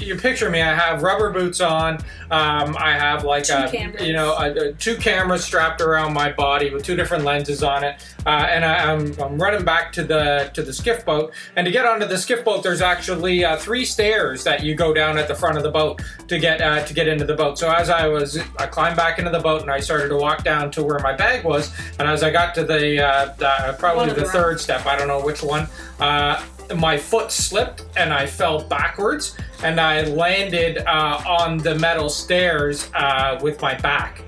you picture me. I have rubber boots on. Um, I have like Two a, cameras. you know, a, a- two cameras strapped around my body with two different lenses on it, uh, and I, I'm, I'm running back to the to the skiff boat. And to get onto the skiff boat, there's actually uh, three stairs that you go down at the front of the boat to get uh, to get into the boat. So as I was, I climbed back into the boat and I started to walk down to where my bag was. And as I got to the, uh, the probably the the third step, I don't know which one. Uh, my foot slipped and I fell backwards and I landed uh, on the metal stairs uh, with my back.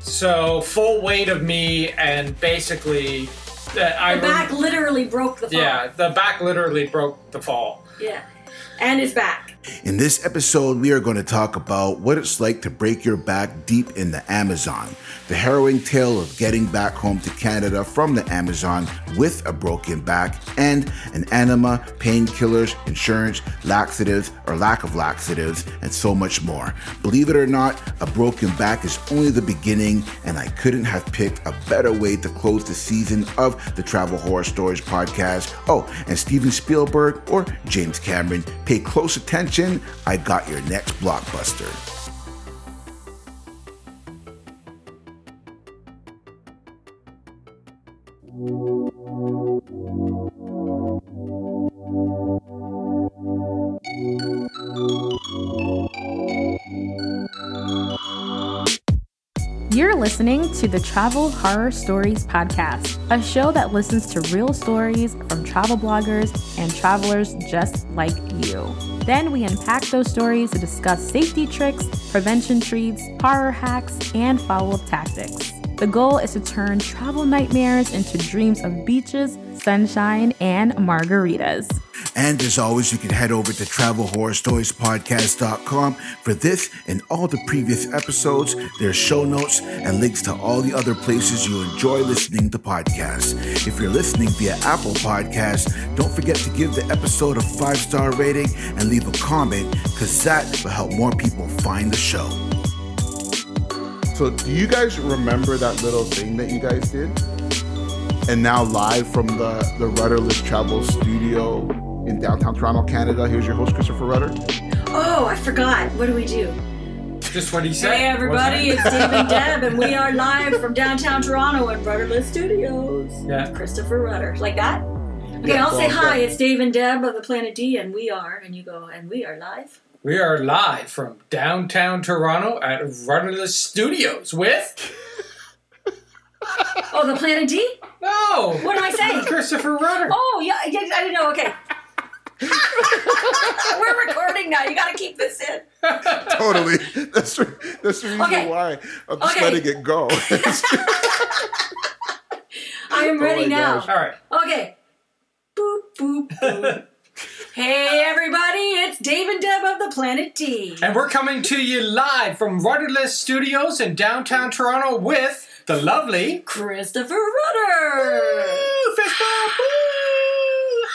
So full weight of me and basically, uh, I The back literally broke the fall. yeah, the back literally broke the fall. Yeah. And his back. In this episode, we are going to talk about what it's like to break your back deep in the Amazon, the harrowing tale of getting back home to Canada from the Amazon with a broken back, and an enema, painkillers, insurance, laxatives, or lack of laxatives, and so much more. Believe it or not, a broken back is only the beginning, and I couldn't have picked a better way to close the season of the Travel Horror Stories podcast. Oh, and Steven Spielberg or James Cameron, pay close attention. I got your next blockbuster. You're listening to the Travel Horror Stories Podcast, a show that listens to real stories from travel bloggers and travelers just like you. Then we unpack those stories to discuss safety tricks, prevention treats, horror hacks, and follow up tactics. The goal is to turn travel nightmares into dreams of beaches, sunshine, and margaritas. And as always, you can head over to travelhorrorstoriespodcast.com for this and all the previous episodes. There's show notes and links to all the other places you enjoy listening to podcasts. If you're listening via Apple Podcasts, don't forget to give the episode a five star rating and leave a comment because that will help more people find the show. So, do you guys remember that little thing that you guys did? And now, live from the, the Rudderless Travel Studio in downtown Toronto, Canada, here's your host, Christopher Rudder. Oh, I forgot. What do we do? Just what he said. Hey everybody, it's it? Dave and Deb, and we are live from downtown Toronto at Rudderless Studios. Yeah. Christopher Rudder. Like that? Okay, Yeah, I'll say hi, yeah. it's Dave and Deb of the Planet D, and we are, and you go, and we are live. We are live from downtown Toronto at Rudderless Studios with Oh, the Planet D? no. What am I saying? Christopher Rudder. Oh, yeah, I didn't I didn't know. Okay. We're recording now. You got to keep this in. Totally. That's, the- that's the reason Okay. why I'm just Okay. letting it go. I am ready oh my now. gosh. All right. Okay. Boop, boop, boop. Hey, everybody, it's Dave and Deb of the Planet D. And we're coming to you live from Rudderless Studios in downtown Toronto with the lovely Christopher Rudder. Woo, fist bump, woo.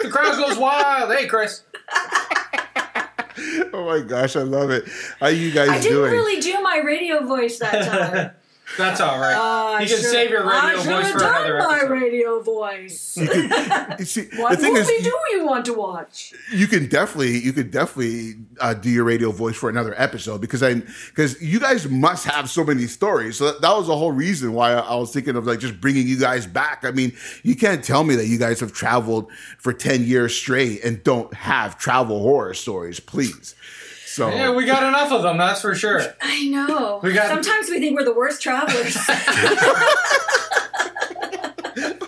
The crowd goes wild. Hey, Chris. oh my gosh, I love it. How you guys doing? I didn't doing? really do my radio voice that time. That's all right. Uh, you can should- save your radio should voice have for done another my episode. radio voice. You see, what the thing movie is, do you want to watch? you can definitely you could definitely uh, do your radio voice for another episode because I because you guys must have so many stories. So that, that was the whole reason why I, I was thinking of like just bringing you guys back. I mean, you can't tell me that you guys have traveled for ten years straight and don't have travel horror stories, please. So Yeah, we got enough of them, that's for sure. I know. We got- Sometimes we think we're the worst travelers.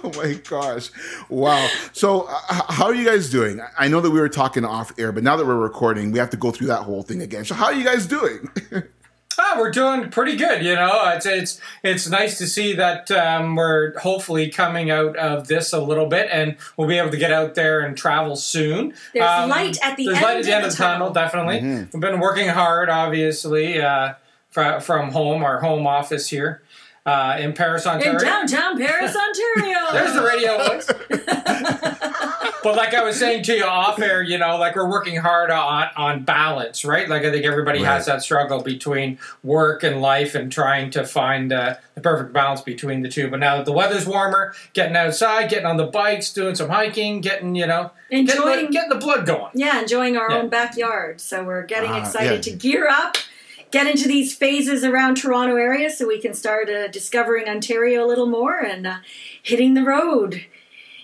oh my gosh, wow. So uh, how are you guys doing? I- I know that we were talking off air, but now that we're recording, we have to go through that whole thing again. So how are you guys doing? Ah, we're doing pretty good, you know. It's it's it's nice to see that um, we're hopefully coming out of this a little bit, and we'll be able to get out there and travel soon. There's Um, light at the there's end light at the of end the of the tunnel, tunnel. definitely. Mm-hmm. We've been working hard, obviously, uh, fr- from home, our home office here uh, in Paris, Ontario. In downtown Paris, Ontario. There's the radio voice. but like I was saying to you off air, you know, like we're working hard on on balance, right? Like I think everybody Right. has that struggle between work and life and trying to find uh, the perfect balance between the two. But now that the weather's warmer, getting outside, getting on the bikes, doing some hiking, getting you know, Enjoying the, getting the blood going. Yeah, enjoying our Yeah. own backyard. So we're getting Ah, excited yeah. to gear up, get into these phases around Toronto area so we can start uh, discovering Ontario a little more and uh, hitting the road.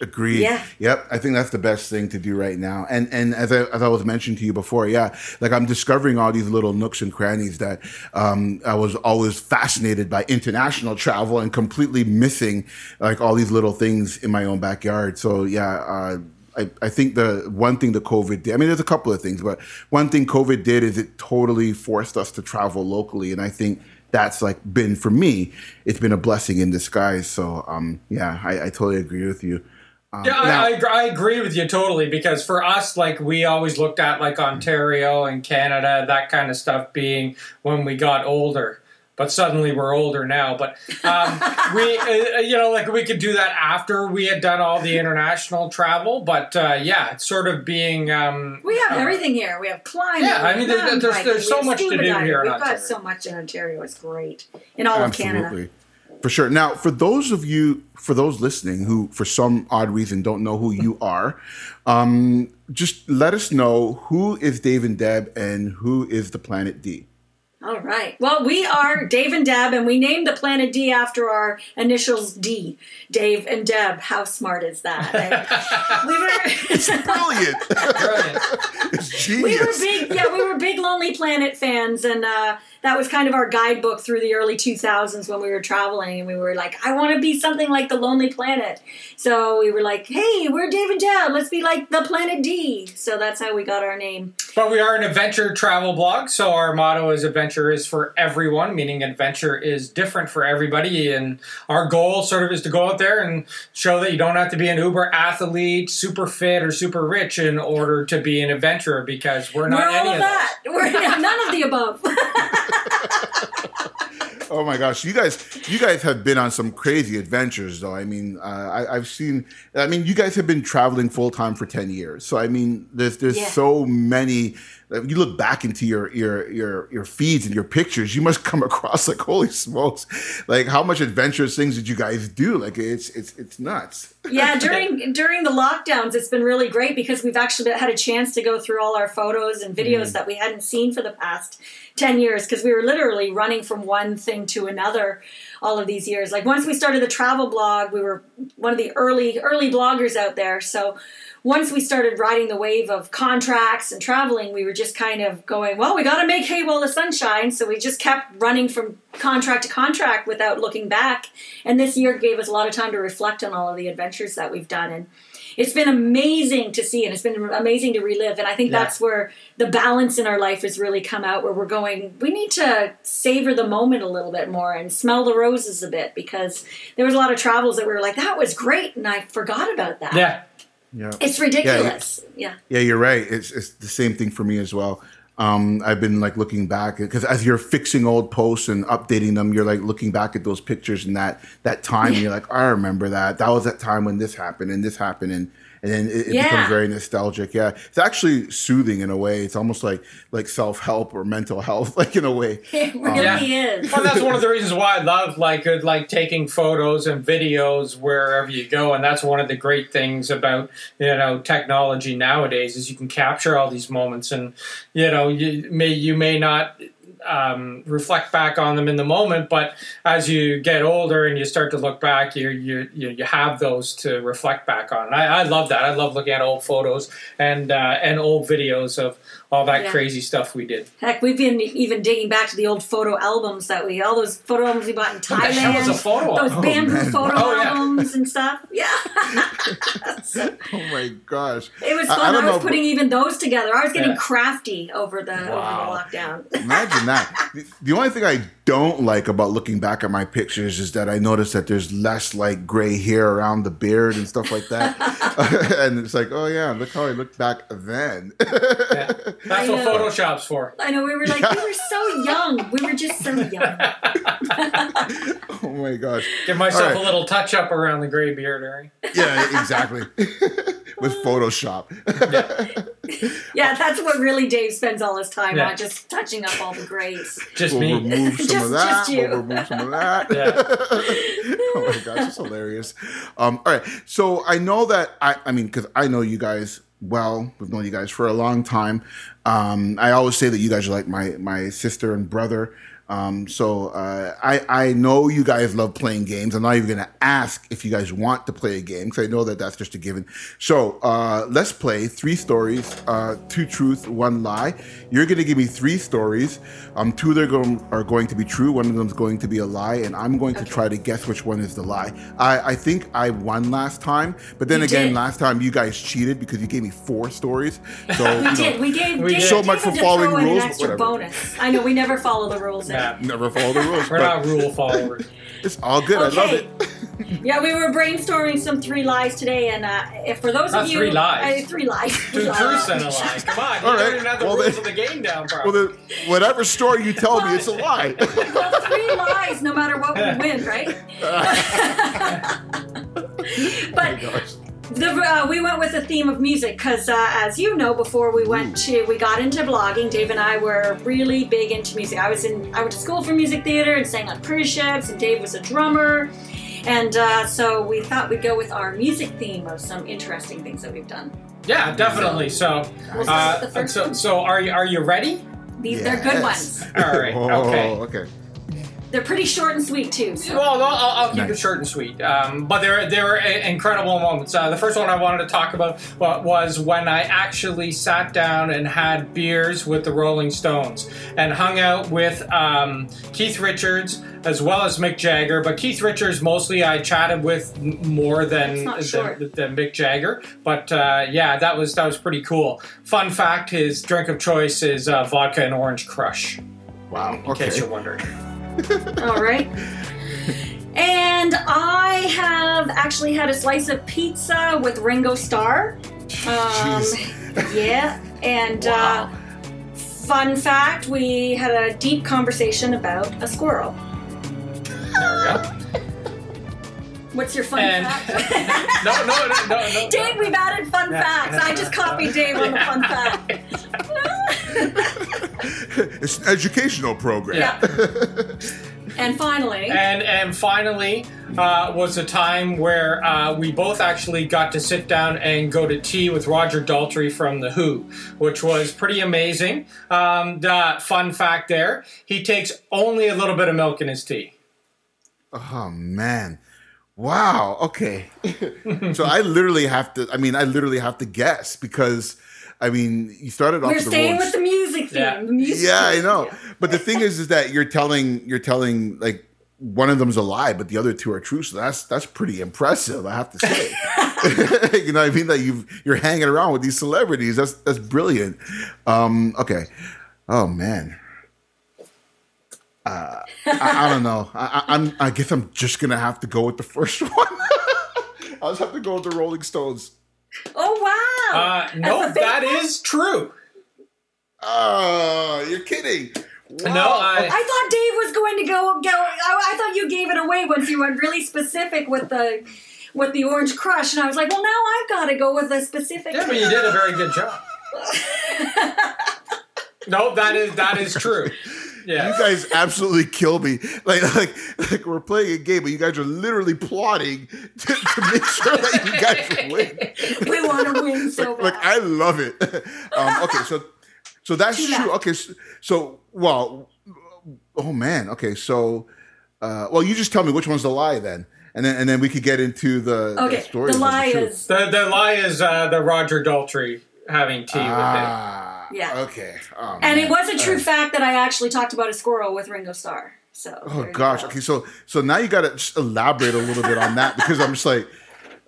Agreed. Yeah. Yep. I think that's the best thing to do right now. And and as I, as I was mentioning to you before, yeah, like I'm discovering all these little nooks and crannies that um, I was always fascinated by international travel and completely missing like all these little things in my own backyard. So yeah. Uh, I, I think the one thing the COVID did, I mean, there's a couple of things, but one thing COVID did is it totally forced us to travel locally. And I think that's like been, for me, it's been a blessing in disguise. So, um, yeah, I, I totally agree with you. Um, Yeah, now- I, I, I agree with you totally because for us, like we always looked at like Ontario and Canada, that kind of stuff being when we got older. But suddenly we're older now. But um, we, uh, you know, like we could do that after we had done all the international travel. But uh, yeah, it's sort of being. Um, We have uh, everything here. We have climbing. Yeah, I mean, we have there- mountain there's- there's so much to scuba do diving. here We've got Ontario. so much in Ontario. It's great. In all of Canada. Absolutely. For sure. Now, for those of you, for those listening who, for some odd reason, don't know who you are, um, just let us know who is Dave and Deb and who is the Planet D. All right. Well, we are Dave and Deb, and we named the planet D after our initials D. Dave and Deb. How smart is that? we were. Brilliant. Brilliant. it's we genius. were big yeah we were big lonely planet fans and uh, that was kind of our guidebook through the early 2000s when we were traveling and we were like i want to be something like the lonely planet. So we were like hey we're dave and deb. Let's be like the planet d. So that's how we got our name. But we are an adventure travel blog, so our motto is adventure is for everyone, meaning adventure is different for everybody. And our goal sort of is to go out there and show that you don't have to be an uber athlete, super fit, or super rich in order to be an adventurer because we're not we're all any of of that. We're none of the above Oh my gosh, you guys, you guys have been on some crazy adventures, though. I mean, uh, I, I've seen. I mean, you guys have been traveling full time for ten years, so I mean, there's there's Yeah. so many. Uh, You look back into your your your your feeds and your pictures, you must come across like holy smokes, like how much adventurous things did you guys do? Like it's it's it's nuts. yeah during during the lockdowns it's been really great because we've actually had a chance to go through all our photos and videos Mm. that we hadn't seen for the past 10 years because we were literally running from one thing to another all of these years like once we started the travel blog we were one of the early early bloggers out there so once we started riding the wave of contracts and traveling, we were just kind of going, well, we got to make hay while the sun shines. So we just kept running from contract to contract without looking back. And this year gave us a lot of time to reflect on all of the adventures that we've done. And it's been amazing to see and it's been amazing to relive. And I think Yeah. that's where the balance in our life has really come out, where we're going, we need to savor the moment a little bit more and smell the roses a bit because there was a lot of travels that we were like, that was great. And I forgot about that. Yeah. Yeah. It's ridiculous. yeah. Yeah, you're right. It's it's the same thing for me as well. Um, I've been like looking back because as you're fixing old posts and updating them, you're like looking back at those pictures and that that time. And you're like, I remember that. That was that time when this happened and this happened and and then it, it Yeah. becomes very nostalgic. Yeah, it's actually soothing in a way. It's almost like like self help or mental health, like in a way. It really Yeah. is. Well, that's one of the reasons why I love like uh, like taking photos and videos wherever you go, and that's one of the great things about you know technology nowadays is you can capture all these moments, and you know you may you may not um, reflect back on them in the moment, but as you get older and you start to look back, you you you, have those to reflect back on. I, I love that. I love looking at old photos and uh, and old videos of all that Yeah. crazy stuff we did. Heck, we've been even digging back to the old photo albums that we, all those photo albums we bought in Thailand. hell is a photo Those album? bamboo oh, man. photo Oh, yeah. albums and stuff. Yeah. So, Oh my gosh! it was I- I fun. I, was know- putting even those together. I was getting Yeah. crafty over the Wow. over the lockdown. Imagine that. The- The only thing I don't like about looking back at my pictures is that I notice that there's less like gray hair around the beard and stuff like that. and it's like, oh yeah, look how I looked back then. Yeah. That's I what know. Photoshop's for. I know we were like we were so young. We were just so young. oh my gosh. Give myself All right. a little touch up around the gray beard area. Yeah, exactly. with Photoshop. Yeah, that's what really Dave spends all his time Yeah. on, just touching up all the grays. Just we'll me. remove some Just- of that. just you. We'll remove some of that. Yeah. oh my gosh, it's hilarious. Um, all right, so I know that I, I mean, because I know you guys well. We've known you guys for a long time. Um, I always say that you guys are like my my sister and brother. Um, so uh, I I know you guys love playing games. I'm not even going to ask if you guys want to play a game because I know that that's just a given. So uh, let's play three stories, uh, two truths, one lie. You're going to give me three stories. Um, two of them are going, are going to be true. One of them is going to be a lie, and I'm going to try to guess which one is the lie. I, I think I won last time, but then You again, did. last time you guys cheated because you gave me four stories. So you We know, did. We gave We did. So much for following rules, An extra bonus. I know we never follow the rules. In. Yeah. never follow the rules. We're but not rule followers. it's all good. I love it. Yeah, we were brainstorming some three lies today, and uh, if for those Not of you, three lies. uh, three lies, Two truths and a lie. Come on, you All don't right. have the Well, rules then- of the game down, bro. Well, then, whatever story you tell me, it's a lie. well, three lies, no matter what we win, right? but Gosh. The, uh, we went with the theme of music because, uh, as you know, before we went to we got into blogging, Dave and I were really big into music. I was in I went to school for music theater and sang on cruise ships, and Dave was a drummer. And uh, so we thought we'd go with our music theme of some interesting things that we've done. yeah, definitely. So, We'll uh, with the first so, so are you are you ready? These they're good ones. All right. Oh, Okay. Okay. They're pretty short and sweet too. So. Well, I'll, I'll keep Nice. it short and sweet. Um, but there, there were i- incredible moments. Uh, the first one I wanted to talk about was when I actually sat down and had beers with the Rolling Stones and hung out with um, Keith Richards as well as Mick Jagger. But Keith Richards mostly I chatted with more than than, than Mick Jagger. But uh, yeah, that was that was pretty cool. Fun fact: his drink of choice is uh, vodka and orange crush. Wow. In case Okay. you're wondering. All right. And I have actually had a slice of pizza with Ringo Starr. Um, yeah. And Wow. uh, fun fact we had a deep conversation about a squirrel. There we go. What's your fun And fact? no, no, no, no, no. Dave, we've added fun Yeah. facts. I just copied Dave on the fun fact. it's an educational program. Yeah. And finally, And and finally uh, was a time where uh, we both actually got to sit down and go to tea with Roger Daltrey from the Who, which was pretty amazing. Um, the fun fact there: he takes only a little bit of milk in his tea. Oh man. Wow. Okay. so I literally have to. I mean, I literally have to guess because, I mean, you started off. we're with the staying with the music theme. Yeah. The music yeah, I know. But the thing is, is that you're telling you're telling like one of them's a lie, but the other two are true. So that's that's pretty impressive, I have to say. you know, what I mean that you you're hanging around with these celebrities. That's that's brilliant. Um, okay. Oh man. Uh, I, I don't know. I, I, I'm. I guess I'm just gonna have to go with the first one. I'll just have to go with the Rolling Stones. Oh wow! Uh, That's no, that one? is true. Oh, you're kidding. No, I- I thought Dave was going to go. go I, I thought you gave it away once you went really specific with the with the orange crush, and I was like, well, now I've got to go with a specific. Yeah, but you did a very good job. no, that is that is true. Yeah. You guys absolutely kill me. Like, like, like we're playing a game, but you guys are literally plotting to, to make sure that you guys win. we want to win so Like, bad. I love it. Um, okay, so, so that's Too true. bad. Okay, so, so, well, oh man. Okay, so, uh, well, you just tell me which one's the lie then, and then and then we could get into the, the story. the lie truth. is The the lie is uh, the Roger Daltrey having tea with him. Ah, Yeah. Okay. Oh, and man. it was a true Uh, fact that I actually talked about a squirrel with Ringo Starr. So. Oh gosh. go. Okay, so so now you got to elaborate a little bit on that because I'm just like,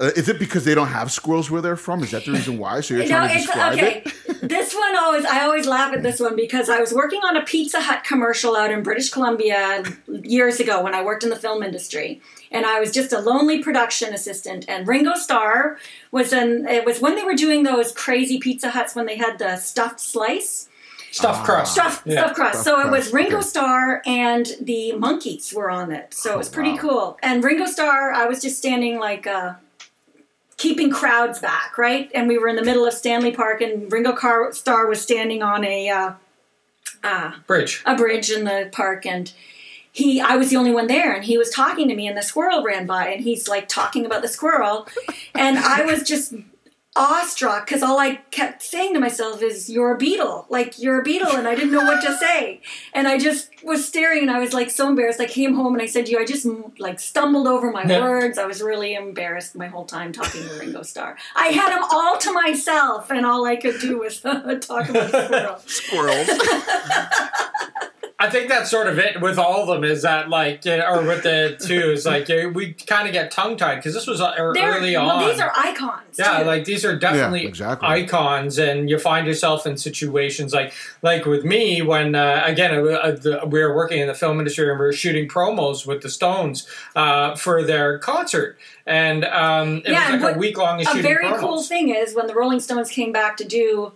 uh, is it because they don't have squirrels where they're from? Is that the reason why? So you're No, trying to it's describe okay. it? this one always I always laugh at this one because I was working on a Pizza Hut commercial out in British Columbia years ago when I worked in the film industry. And I was just a lonely production assistant and Ringo Starr was in it was when they were doing those crazy Pizza Huts when they had the stuffed slice. Stuffed crust. Stuffed, Yeah. stuffed crust. Stuffed so it was Ringo okay. Starr and the Monkees were on it. So it was pretty wow. cool. And Ringo Starr, I was just standing like uh keeping crowds back, right? And we were in the middle of Stanley Park, and Ringo Car- Starr was standing on a uh, uh, Bridge. a bridge in the park, and he I was the only one there, and he was talking to me, and the squirrel ran by, and he's like talking about the squirrel, and I was just awestruck because all I kept saying to myself is "You're a Beatle, like you're a Beatle," and I didn't know what to say, and I just was staring, and I was like so embarrassed. I came home and I said to you, I just like stumbled over my Yeah. words. I was really embarrassed my whole time talking to Ringo Starr. I had him all to myself, and all I could do was talk about the squirrel. Squirrels. I think that's sort of it with all of them is that like or with the two is like we kind of get tongue tied because this was uh, er- They're- early well, on. these are icons. yeah, too. like these are definitely exactly. icons, and you find yourself in situations like like with me when uh, again uh, uh, the, we were working in the film industry and we were shooting promos with the Stones uh, for their concert, and um, it Yeah, was like a week long a very promos. cool thing is when the Rolling Stones came back to do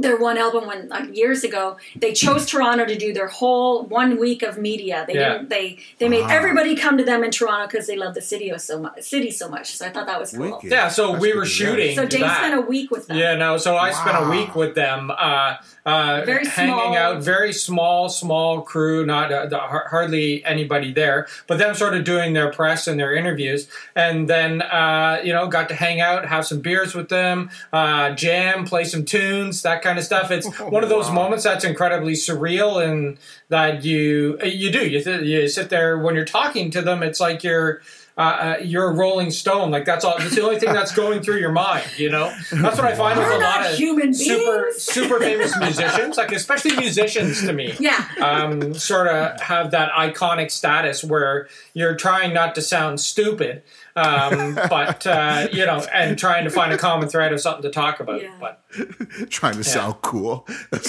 their one album when uh, years ago, they chose Toronto to do their whole one week of media. They Yeah. didn't, they they made Wow. everybody come to them in Toronto because they love the city so much. City so much. So I thought that was cool. Wicked. Yeah, so That's we were shooting. So to Dave that. spent a week with them. Yeah, no. So I spent a week with them, uh, uh, Very hanging small. out. Very small, small crew. Not uh, the, hardly anybody there, but them sort of doing their press and their interviews, and then uh, you know got to hang out, have some beers with them, uh, jam, play some tunes, that kind of stuff. It's one of those Wow. moments that's incredibly surreal, and that you you do you th- you sit there when you're talking to them. It's like you're. Uh, uh, you're a Rolling Stone, like that's all. That's the only thing that's going through your mind, you know. That's what I find with We're a lot of human super beings. super famous musicians, like especially musicians to me, Yeah. um, sort of have that iconic status where you're trying not to sound stupid, um, but uh, you know, and trying to find a common thread of something to talk about. Yeah. But trying to sound cool. and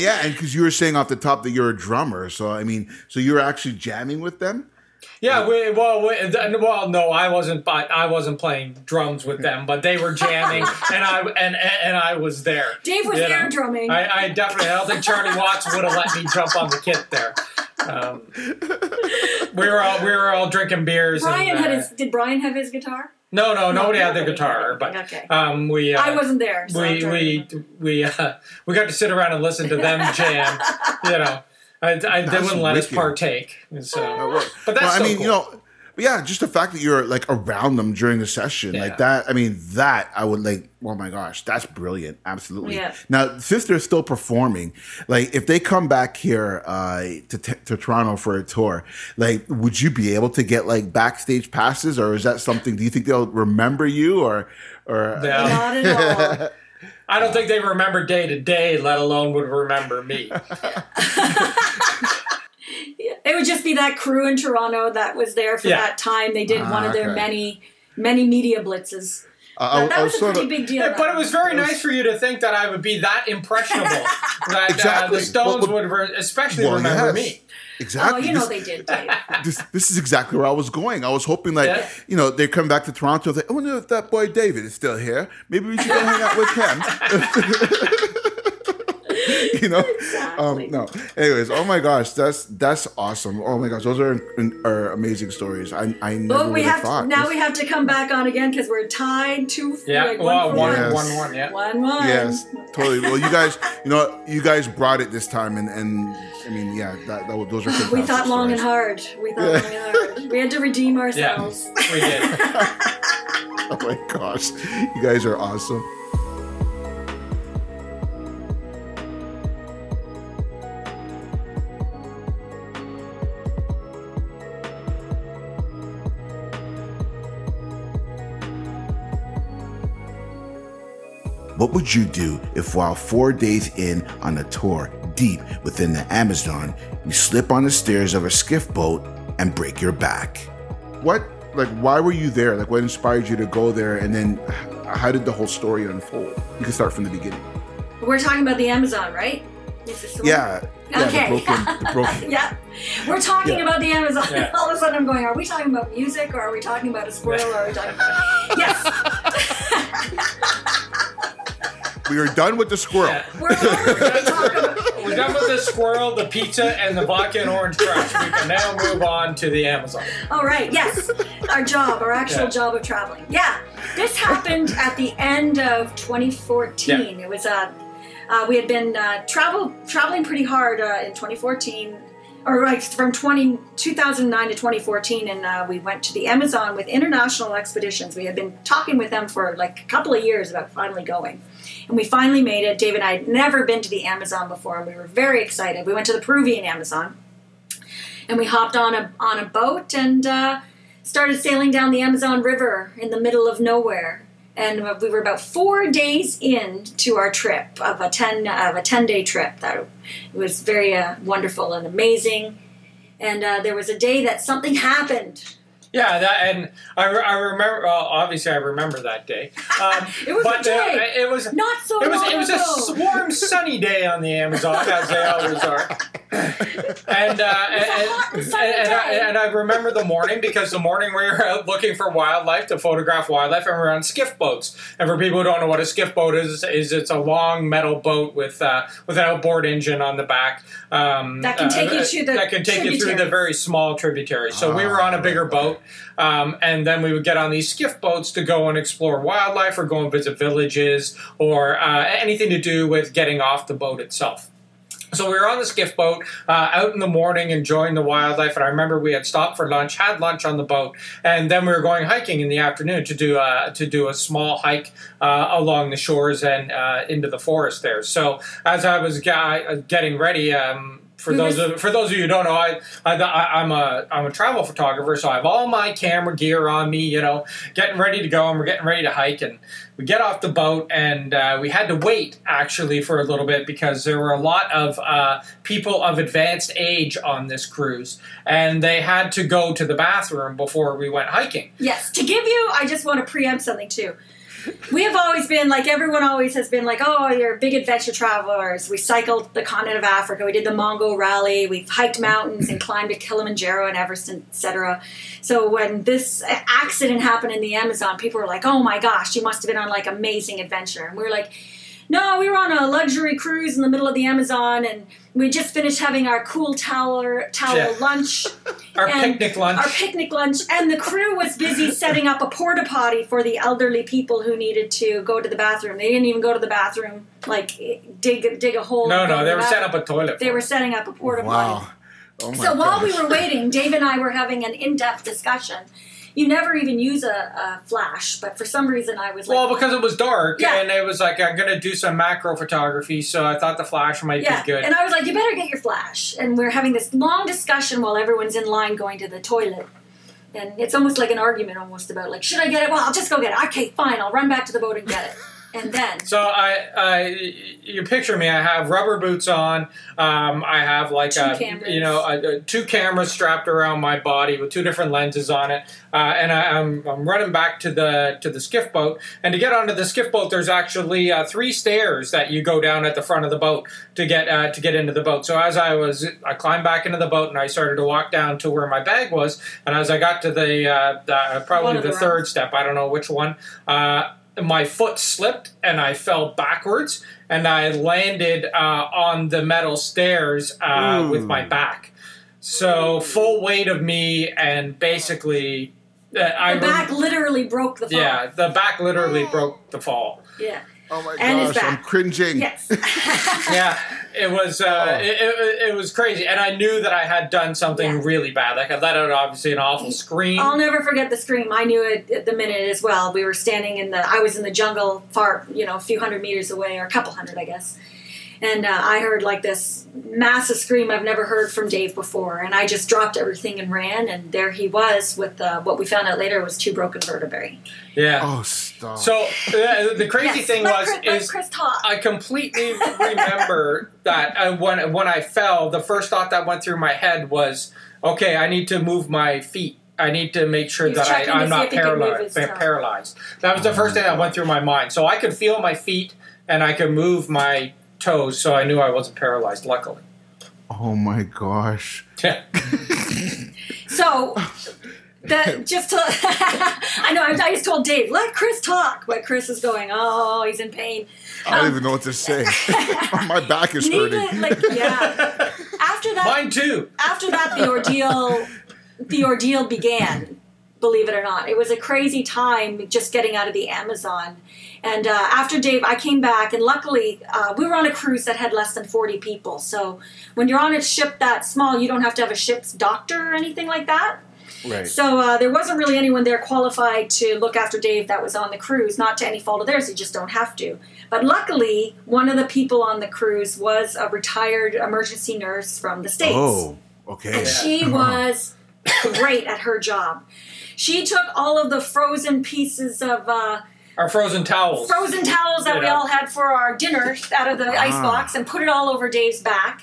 yeah, and because you were saying off the top that you're a drummer, so I mean, so you're actually jamming with them. Yeah, we, well, we, well, no, I wasn't. But I wasn't playing drums with them, but they were jamming, and I and and, and I was there. Dave was you know. drumming. I, I definitely. I don't think Charlie Watts would have let me jump on the kit there. Um, we were all we were all drinking beers. Brian and, had uh, his. Did Brian have his guitar? No, no, nobody had their guitar, but Okay. um, we. Uh, I wasn't there. So we we we uh, we got to sit around and listen to them jam. you know, I, I, they wouldn't let us partake. So, well, but that's well, I so mean, cool. you know, but yeah, just the fact that you're like around them during the session, Yeah. like that. I mean, that I would like. Oh my gosh, that's brilliant! Absolutely. Yeah. Now, since they're still performing, like if they come back here uh, to t- to Toronto for a tour, like would you be able to get like backstage passes, or is that something? Do you think they'll remember you, or or Yeah. Not at all. I don't think they remember day to day, let alone would remember me. It would just be that crew in Toronto that was there for Yeah. that time. They did one Ah, of their okay. many, many media blitzes. I, that I was a sort pretty of- big deal. Yeah, but it was very nice for you to think that I would be that impressionable. that uh, the Stones Well, would re- especially Well, remember yes. me. Oh, Exactly. you know they did, Dave. this this is exactly where I was going. I was hoping like Yeah. you know they come back to Toronto. I was Like, I wonder if that boy David is still here. Maybe we should go hang out with him. you know, Exactly. um, no. Anyways, oh my gosh, that's that's awesome. Oh my gosh, those are, are amazing stories. I I never But we would have have thought. to, now This- we have to come back on again because we're tied to Yeah, like, well, one, for one, one. Yes. one, one, yeah. One one. Yes, totally. Well, you guys, you know, you guys brought it this time, and and I mean, yeah, that, that those are We thought long and hard. We thought long and hard. We had to redeem Yeah, ourselves. we did. Oh my gosh, you guys are awesome. What would you do if, while four days in on a tour deep within the Amazon, you slip on the stairs of a skiff boat and break your back? What, like, why were you there? Like, what inspired you to go there? And then, how did the whole story unfold? You can start from the beginning. We're talking about the Amazon, right? Is this the one? Yeah. Yeah, Okay. the broken, the broken. yeah, we're talking Yeah. about the Amazon. Yeah. All of a sudden, I'm going. Are we talking about music, or are we talking about a squirrel, or are we talking? About... yes, We are done with the squirrel. Yeah. we're only going to talk about. We we're done with the squirrel, the pizza, and the vodka and orange crush. We can now move on to the Amazon. All right, yes, our job, our actual Yeah. job of traveling. Yeah, this happened at the end of 2014. Yeah. It was uh, uh, we had been uh, travel traveling pretty hard uh, in 2014, or like from 20, 2009 to 2014, and uh, we went to the Amazon with International Expeditions. We had been talking with them for like a couple of years about finally going. And we finally made it. Dave and I had never been to the Amazon before, and we were very excited. We went to the Peruvian Amazon, and we hopped on a on a boat and uh, started sailing down the Amazon River in the middle of nowhere. And we were about four days in to our trip of a ten of a ten day trip. That was very uh, wonderful and amazing. And uh, there was a day that something happened. Yeah, that and I, I remember. Well, obviously, I remember that day. Um, It was a but, uh, day. it was. Not so It was long it was ago. a warm, sunny day on the Amazon, as they always are. And uh, It was a and, and and, sunny and I, and I remember the morning because the morning we were out looking for wildlife to photograph wildlife, and we we're on skiff boats. And for people who don't know what a skiff boat is, is it's a long metal boat with uh, with an outboard engine on the back um, That can take you to the that can take you through the very small tributaries. So we were on a bigger boat, um, and then we would get on these skiff boats to go and explore wildlife or go and visit villages or uh, anything to do with getting off the boat itself. So we were on the skiff boat uh, out in the morning enjoying the wildlife, and I remember we had stopped for lunch, had lunch on the boat, and then we were going hiking in the afternoon to do a, to do a small hike uh, along the shores and uh, into the forest there. So as I was ga- getting ready. Um, for We those were- of, for those of you who don't know, I, I I- I'm a I'm a travel photographer, so I have all my camera gear on me, you know, getting ready to go, and we're getting ready to hike, and we get off the boat, and uh, we had to wait actually for a little bit because there were a lot of uh, people of advanced age on this cruise, and they had to go to the bathroom before we went hiking. Yes, to give you, I just want to preempt something too. We have always been like everyone always has been like, oh, you're big adventure travelers. We cycled the continent of Africa. We did the Mongol Rally. We've hiked mountains and climbed to Kilimanjaro and Everest, etc. So when this accident happened in the Amazon, people were like, oh my gosh, you must have been on like amazing adventure. And we were like, no, we were on a luxury cruise in the middle of the Amazon, and we just finished having our cool towel towel Yeah. lunch. Our picnic lunch. Our picnic lunch, and the crew was busy setting up a porta potty for the elderly people who needed to go to the bathroom. They didn't even go to the bathroom, like dig dig a hole. no, no, they the were setting up a toilet. They were setting up a porta Wow. potty. Oh my So while we were waiting, Dave and I were having an in-depth discussion. You never even use a, a flash, but for some reason I was like, Well, because it was dark, Yeah. and it was like I'm gonna do some macro photography, so I thought the flash might yeah. be good. And I was like, you better get your flash. And we're having this long discussion while everyone's in line going to the toilet. And it's almost like an argument almost about like, should I get it? Well, I'll just go get it. Okay, fine. I'll run back to the boat and get it. And then So I, I, you picture me. I have rubber boots on. Um, I have like Two a, cameras. you know, a, a- two cameras strapped around my body with two different lenses on it, uh, and I, I'm, I'm running back to the to the skiff boat. And to get onto the skiff boat, there's actually uh, three stairs that you go down at the front of the boat to get uh, to get into the boat. So as I was, I climbed back into the boat and I started to walk down to where my bag was. And as I got to the, uh, the probably the the third step, I don't know which one. My foot slipped and I fell backwards and I landed uh, on the metal stairs uh, with my back. So full weight of me and basically, uh, I the rem- back literally broke the fall. yeah, the back literally broke the fall. Yeah. Oh my And gosh, I'm cringing. Yes. Yeah, it was uh, Oh. it, it, it was crazy, and I knew that I had done something Yeah. really bad. Like I let out obviously an awful scream. I'll never forget the scream. I knew it at the minute as well. We were standing in the, I was in the jungle far, you know, a few hundred meters away, or a couple hundred, I guess. And uh, I heard like this massive scream I've never heard from Dave before. And I just dropped everything and ran. And there he was with uh, what we found out later was two broken vertebrae. yeah. Oh, stop. So uh, the crazy Yes, thing let was Chris, let is Chris talk. I completely remember that uh, when when I fell, the first thought that went through my head was, okay, I need to move my feet. I need to make sure that I, I'm not if he could move paralyzed. Paralyzed. That was the first thing that went through my mind. So I could feel my feet and I could move my toes, so I knew I wasn't paralyzed. Luckily. oh my gosh. Yeah. So that just to, I know I, I just told Dave let Chris talk, but Chris is going oh he's in pain. I don't um, even know what to say. My back is hurting. Needless, like yeah. After that, Mine too. after that the ordeal the ordeal began believe it or not it was a crazy time just getting out of the amazon and uh, after dave i came back and luckily uh, we were on a cruise that had less than 40 people so when you're on a ship that small you don't have to have a ship's doctor or anything like that Right. so uh, there wasn't really anyone there qualified to look after Dave that was on the cruise. Not to any fault of theirs, you just don't have to. But luckily, one of the people on the cruise was a retired emergency nurse from the states. Oh, okay. And she was great at her job. She took all of the frozen pieces of uh, Our frozen towels. frozen towels that we all had for our dinner out of the ice Ah. box and put it all over Dave's back.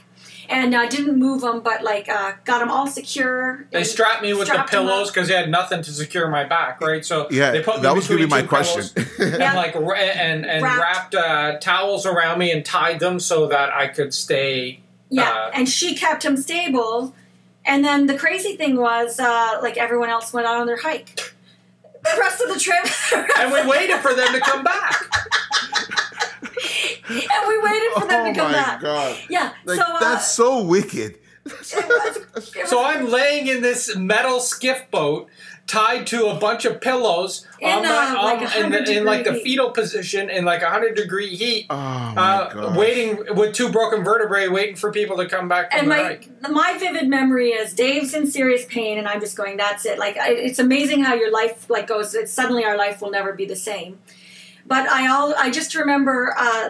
And uh, didn't move them, but like uh, got them all secure. They strapped me with the strapped 'em up. pillows because they had nothing to secure my back, right? So Yeah, they put me that was gonna be my two pillows question. and Yeah. like and and Wrapped. wrapped, uh, towels around me and tied them so that I could stay. Yeah, uh, and she kept him stable. And then the crazy thing was, uh, like everyone else went out on their hike. The rest of the trip, and we waited for them to come back. and we waited for them oh to come my back. god. Yeah, Like so uh, that's so wicked. it was, it was So I'm laying in this metal skiff boat, tied to a bunch of pillows In, on my, uh, like on- in, the, in like the fetal position in like 100 degree heat. Oh my Uh, waiting with two broken vertebrae, waiting for people to come back from and my hike. my vivid memory is Dave's in serious pain, and I'm just going, "That's it." Like I, it's amazing how your life like goes. It's suddenly our life will never be the same. But I all I just remember uh,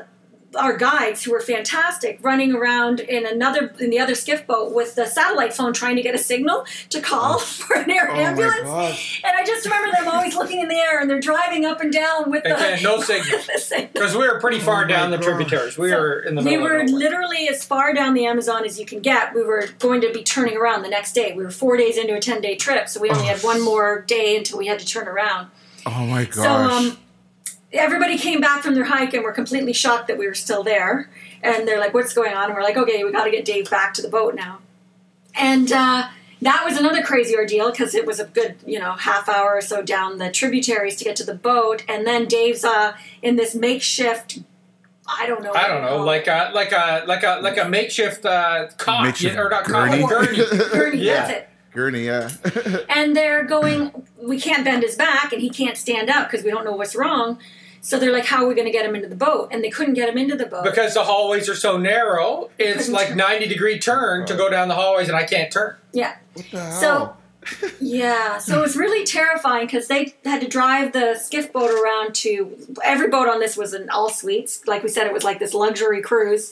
our guides who were fantastic running around in another in the other skiff boat with the satellite phone trying to get a signal to call for an air Oh ambulance. And I just remember them always looking in the air and they're driving up and down with the Okay, no signal. Because we were pretty far Oh down the tributaries. We So were in the we were of literally as far down the Amazon as you can get. We were going to be turning around the next day. We were four days into a ten day trip, so we only had one more day until we had to turn around. Oh my gosh. So um, everybody came back from their hike and were completely shocked that we were still there. And they're like, "What's going on?" And we're like, "Okay, we got to get Dave back to the boat now." And uh, that was another crazy ordeal because it was a good, you know, half hour or so down the tributaries to get to the boat, and then Dave's uh, in this makeshift. I don't know. I don't know, like a like a like a like a makeshift uh, cot Makeshift or not cot, gurney? gurney. Gurney, Yeah. that's it. Gurney, yeah. And they're going, we can't bend his back and he can't stand up because we don't know what's wrong. So they're like, how are we going to get him into the boat? And they couldn't get him into the boat. Because the hallways are so narrow, it's like turn. 90 degree turn to go down the hallways, and I can't turn. yeah. What the hell? So, yeah. So it was really terrifying because they had to drive the skiff boat around to, every boat on this was an all suites. Like we said, it was like this luxury cruise.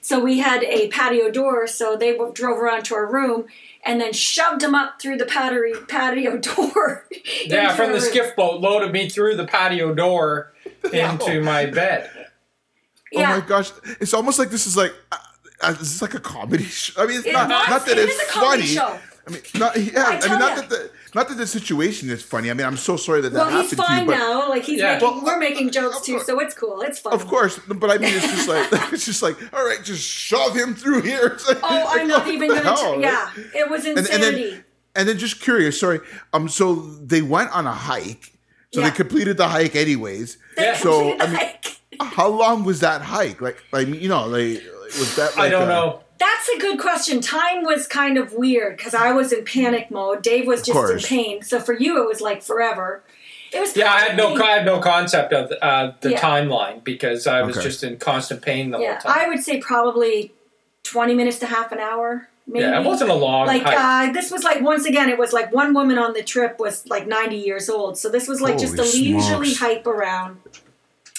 So we had a patio door, so they drove around to our room and then shoved him up through the patio, patio door. Yeah, from our the room. skiff boat, loaded me through the patio door into my bed. Yeah. Oh my gosh. It's almost like this is like uh, uh, this is like a comedy show. I mean, it's It not, was. not that It it's is a comedy funny. show. I mean, not yeah. I I, mean, not ya. that the not that the situation is funny. I mean, I'm so sorry that that Well, happened he's to you, fine but now. Like he's Yeah. making, Well, we're making jokes too, so it's cool. It's fun. of course. But I mean, it's just like it's just like all right, just shove him through here. It's like- Oh, I'm not even going to. hell, right? Yeah, it was And, insanity. and then and then just curious. Sorry. Um. So they went on a hike. So Yeah. they completed the hike anyways. They Yeah. So completed I mean, hike. how long was that hike? Like, I mean, you know, like was that? Like I don't a- know. That's a good question. Time was kind of weird because I was in panic mode. Dave was just in pain. So for you, it was like forever. It was. Yeah, I had no, probably- I had no concept of uh, the Yeah. timeline because I was Okay. just in constant pain the Yeah, whole time. I would say probably twenty minutes to half an hour. Maybe. yeah, it wasn't a long like hike. uh, this was like once again it was like one woman on the trip was like 90 years old so this was like just a Holy leisurely smokes. hype around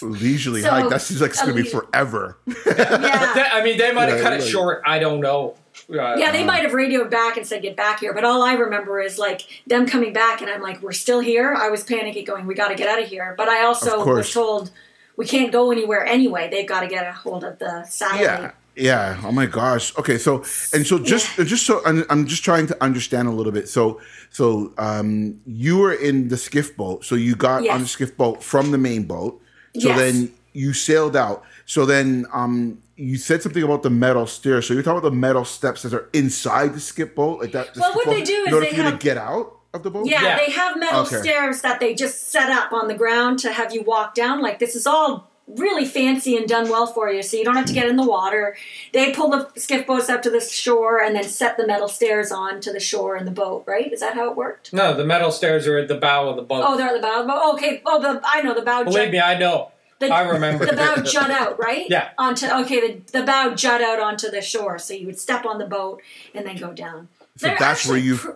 leisurely So, hike. That seems like it's gonna be forever. yeah They- I mean, they might have Yeah, cut it like- short. I don't know. Uh, yeah they might have radioed back and said get back here but all i remember is like them coming back and i'm like we're still here i was panicking going we got to get out of here but i also was told we can't go anywhere anyway they've got to get a hold of the satellite Yeah. Yeah. Oh my gosh. Okay. So and so just just so I'm, I'm just trying to understand a little bit. So so um you were in the skiff boat. So you got Yes. on the skiff boat from the main boat. So Yes. then you sailed out. So then um you said something about the metal stairs. So you're talking about the metal steps that are inside the skiff boat, like that. the Well, what boat, they do is they for you to have- get out. of the boat? Yeah, Yeah. they have metal Okay. stairs that they just set up on the ground to have you walk down. Like this is all really fancy and done well for you, so you don't have to get in the water. They pull the skiff boats up to the shore and then set the metal stairs on to the shore in the boat. Right? Is that how it worked? No, the metal stairs are at the bow of the boat. Oh, they're at the bow. of the boat. Oh, okay. Oh, the I know the bow. Believe jut, me, I know. the, I remember. the bow jut out, right? Yeah. Onto okay, the, the bow jut out onto the shore, so you would step on the boat and then go down. So They're that's where you- pr-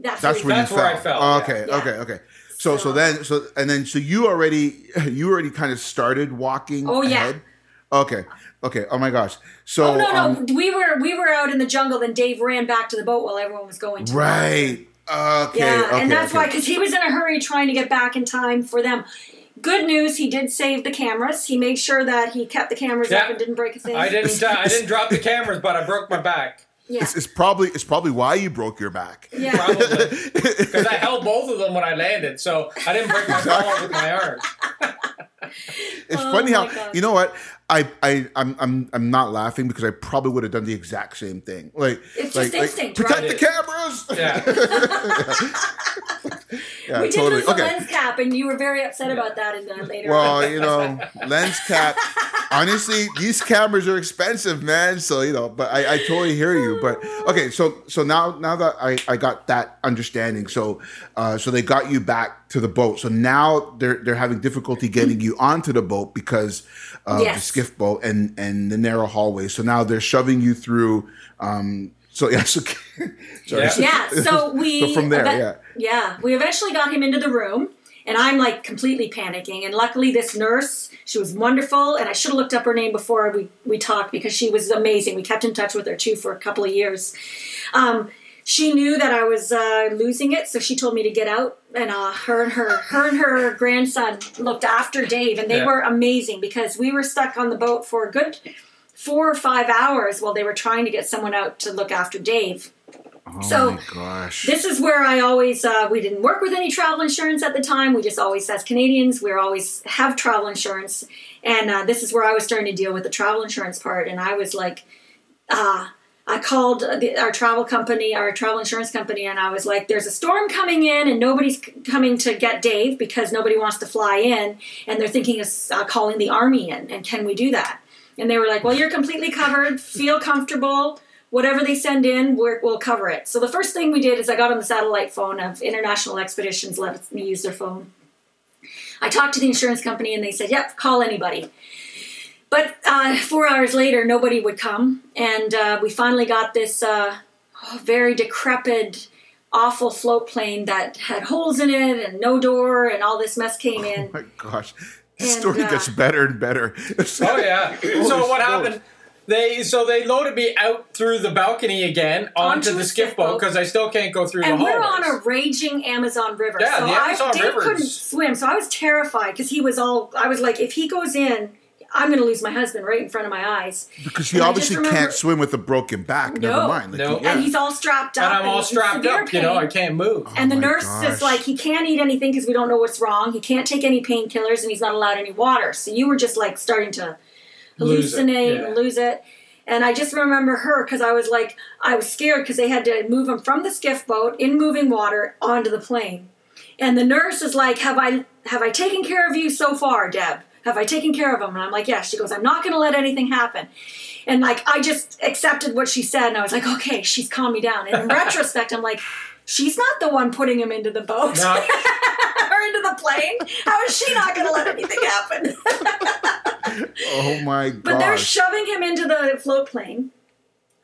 that's, That's where where That's you where I fell. fell, Oh, okay, Yeah. okay, okay. So, so So- then, so and then, so you already, you already kind of started walking. Oh, yeah. ahead? Okay. Okay. Oh my gosh. So. Oh no, um, no, we were we were out in the jungle. and Dave ran back to the boat while everyone was going to. Right. Okay. Yeah, okay, and that's okay. why because he was in a hurry trying to get back in time for them. Good news, he did save the cameras. He made sure that he kept the cameras up and didn't break a thing. I didn't. Uh, I didn't drop the cameras, but I broke my back. Yeah, It's, it's probably it's probably why you broke your back. yeah. Probably because I held both of them when I landed, so I didn't break my fall with my arms. It's Oh funny how God. you know what I I I'm I'm I'm not laughing because I probably would have done the exact same thing. Like It's like, just like, instinct, protect right? the cameras. Yeah, Yeah, we did totally. lose the Okay. lens cap, and you were very upset about that in the later. Well, you know, lens cap. Honestly, these cameras are expensive, man. So you know, but I, I totally hear you. But okay, so so now now that I, I got that understanding, so uh, so they got you back to the boat. So now they're they're having difficulty getting you onto the boat because of the skiff boat and and the narrow hallway. So now they're shoving you through. Um, so yeah, so, sorry, Yeah. so- yeah, so we So from there, eve- yeah. yeah, we eventually got him into the room, and I'm like completely panicking. And luckily, this nurse, she was wonderful, and I should have looked up her name before we we talked because she was amazing. We kept in touch with her too for a couple of years. Um, she knew that I was uh, losing it, so she told me to get out. And uh, her and her her and her grandson looked after Dave, and they Yeah. were amazing because we were stuck on the boat for a good four or five hours while they were trying to get someone out to look after Dave. Oh So, my gosh. This is where I always uh, we didn't work with any travel insurance at the time. We just always as Canadians we always have travel insurance, and uh, this is where I was starting to deal with the travel insurance part. And I was like, uh, I called the, our travel company, our travel insurance company, and I was like, "There's a storm coming in, and nobody's coming to get Dave because nobody wants to fly in, and they're thinking of uh, calling the army in. And can we do that?" And they were like, "Well, you're completely covered. Feel comfortable." whatever they send in, we're, we'll cover it. So the first thing we did is I got on the satellite phone of International Expeditions, let me use their phone. I talked to the insurance company and they said, yep, call anybody. But uh, four hours later, nobody would come. And uh, we finally got this uh, oh, very decrepit, awful float plane that had holes in it and no door and all this mess came in. Oh my gosh. The And, story uh, gets better and better. Oh yeah. so what happened? They so they loaded me out through the balcony again onto, Onto the skiff skiff boat boat. because I still can't go through and the we're hallways. on a raging Amazon River. Yeah, so the Amazon I, Dave River couldn't swim, so I was terrified because he was all. I was like, if he goes in, I'm going to lose my husband right in front of my eyes. Because he And obviously remember- can't swim with a broken back. Never No. mind. Like, No. yeah. And he's all strapped up, and I'm all he's in strapped severe up. You know, I can't move. Oh and the Oh nurse gosh. is like, he can't eat anything because we don't know what's wrong. He can't take any painkillers, and he's not allowed any water. So you were just like starting to Lose it, hallucinate yeah. and lose it. And I just remember her because I was like, I was scared because they had to move him from the skiff boat in moving water onto the plane. And the nurse is like, "Have I have I taken care of you so far, Deb? Have I taken care of him?" And I'm like, "Yes." She goes, "I'm not going to let anything happen." And like I just accepted what she said, and I was like, "Okay, she's calmed me down." And in retrospect, I'm like, "She's not the one putting him into the boat No. or into the plane. How is she not going to let anything happen?" oh my god! But they're shoving him into the float plane.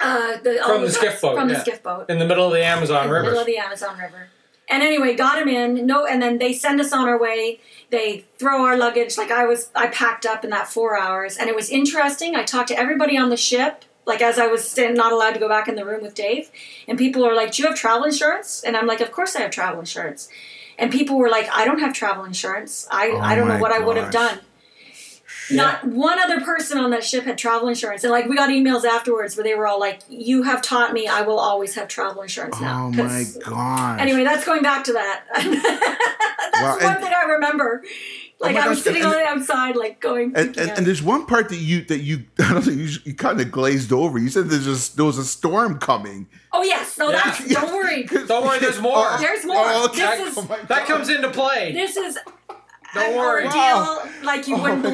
Uh, the, From the skiff boat, From yeah. the skiff boat. in the middle of the Amazon in the middle of the Amazon River. And anyway, got him in. No, and then they send us on our way. They throw our luggage. Like I was, I packed up in that four hours, and it was interesting. I talked to everybody on the ship. Like as I was not allowed to go back in the room with Dave, and people were like, "Do you have travel insurance?" And I'm like, "Of course I have travel insurance." And people were like, "I don't have travel insurance. I Oh I don't know what I would have gosh. Done." Not one other person on that ship had travel insurance, and like we got emails afterwards where they were all like, "You have taught me I will always have travel insurance now." oh my 'Cause- gosh. Anyway, that's going back to that. that's Wow, one and- thing I remember. Oh like my I was gosh, sitting and- on the outside, like going. And, and, and there's one part that you that you I don't think you, you kind of glazed over. You said there's just there was a storm coming. oh yes, no, Yeah. that's don't worry. Don't worry, there's more. Oh, there's more. Oh, okay. This is Oh that comes into play. this is Don't an worry. ordeal Wow. like you Oh wouldn't my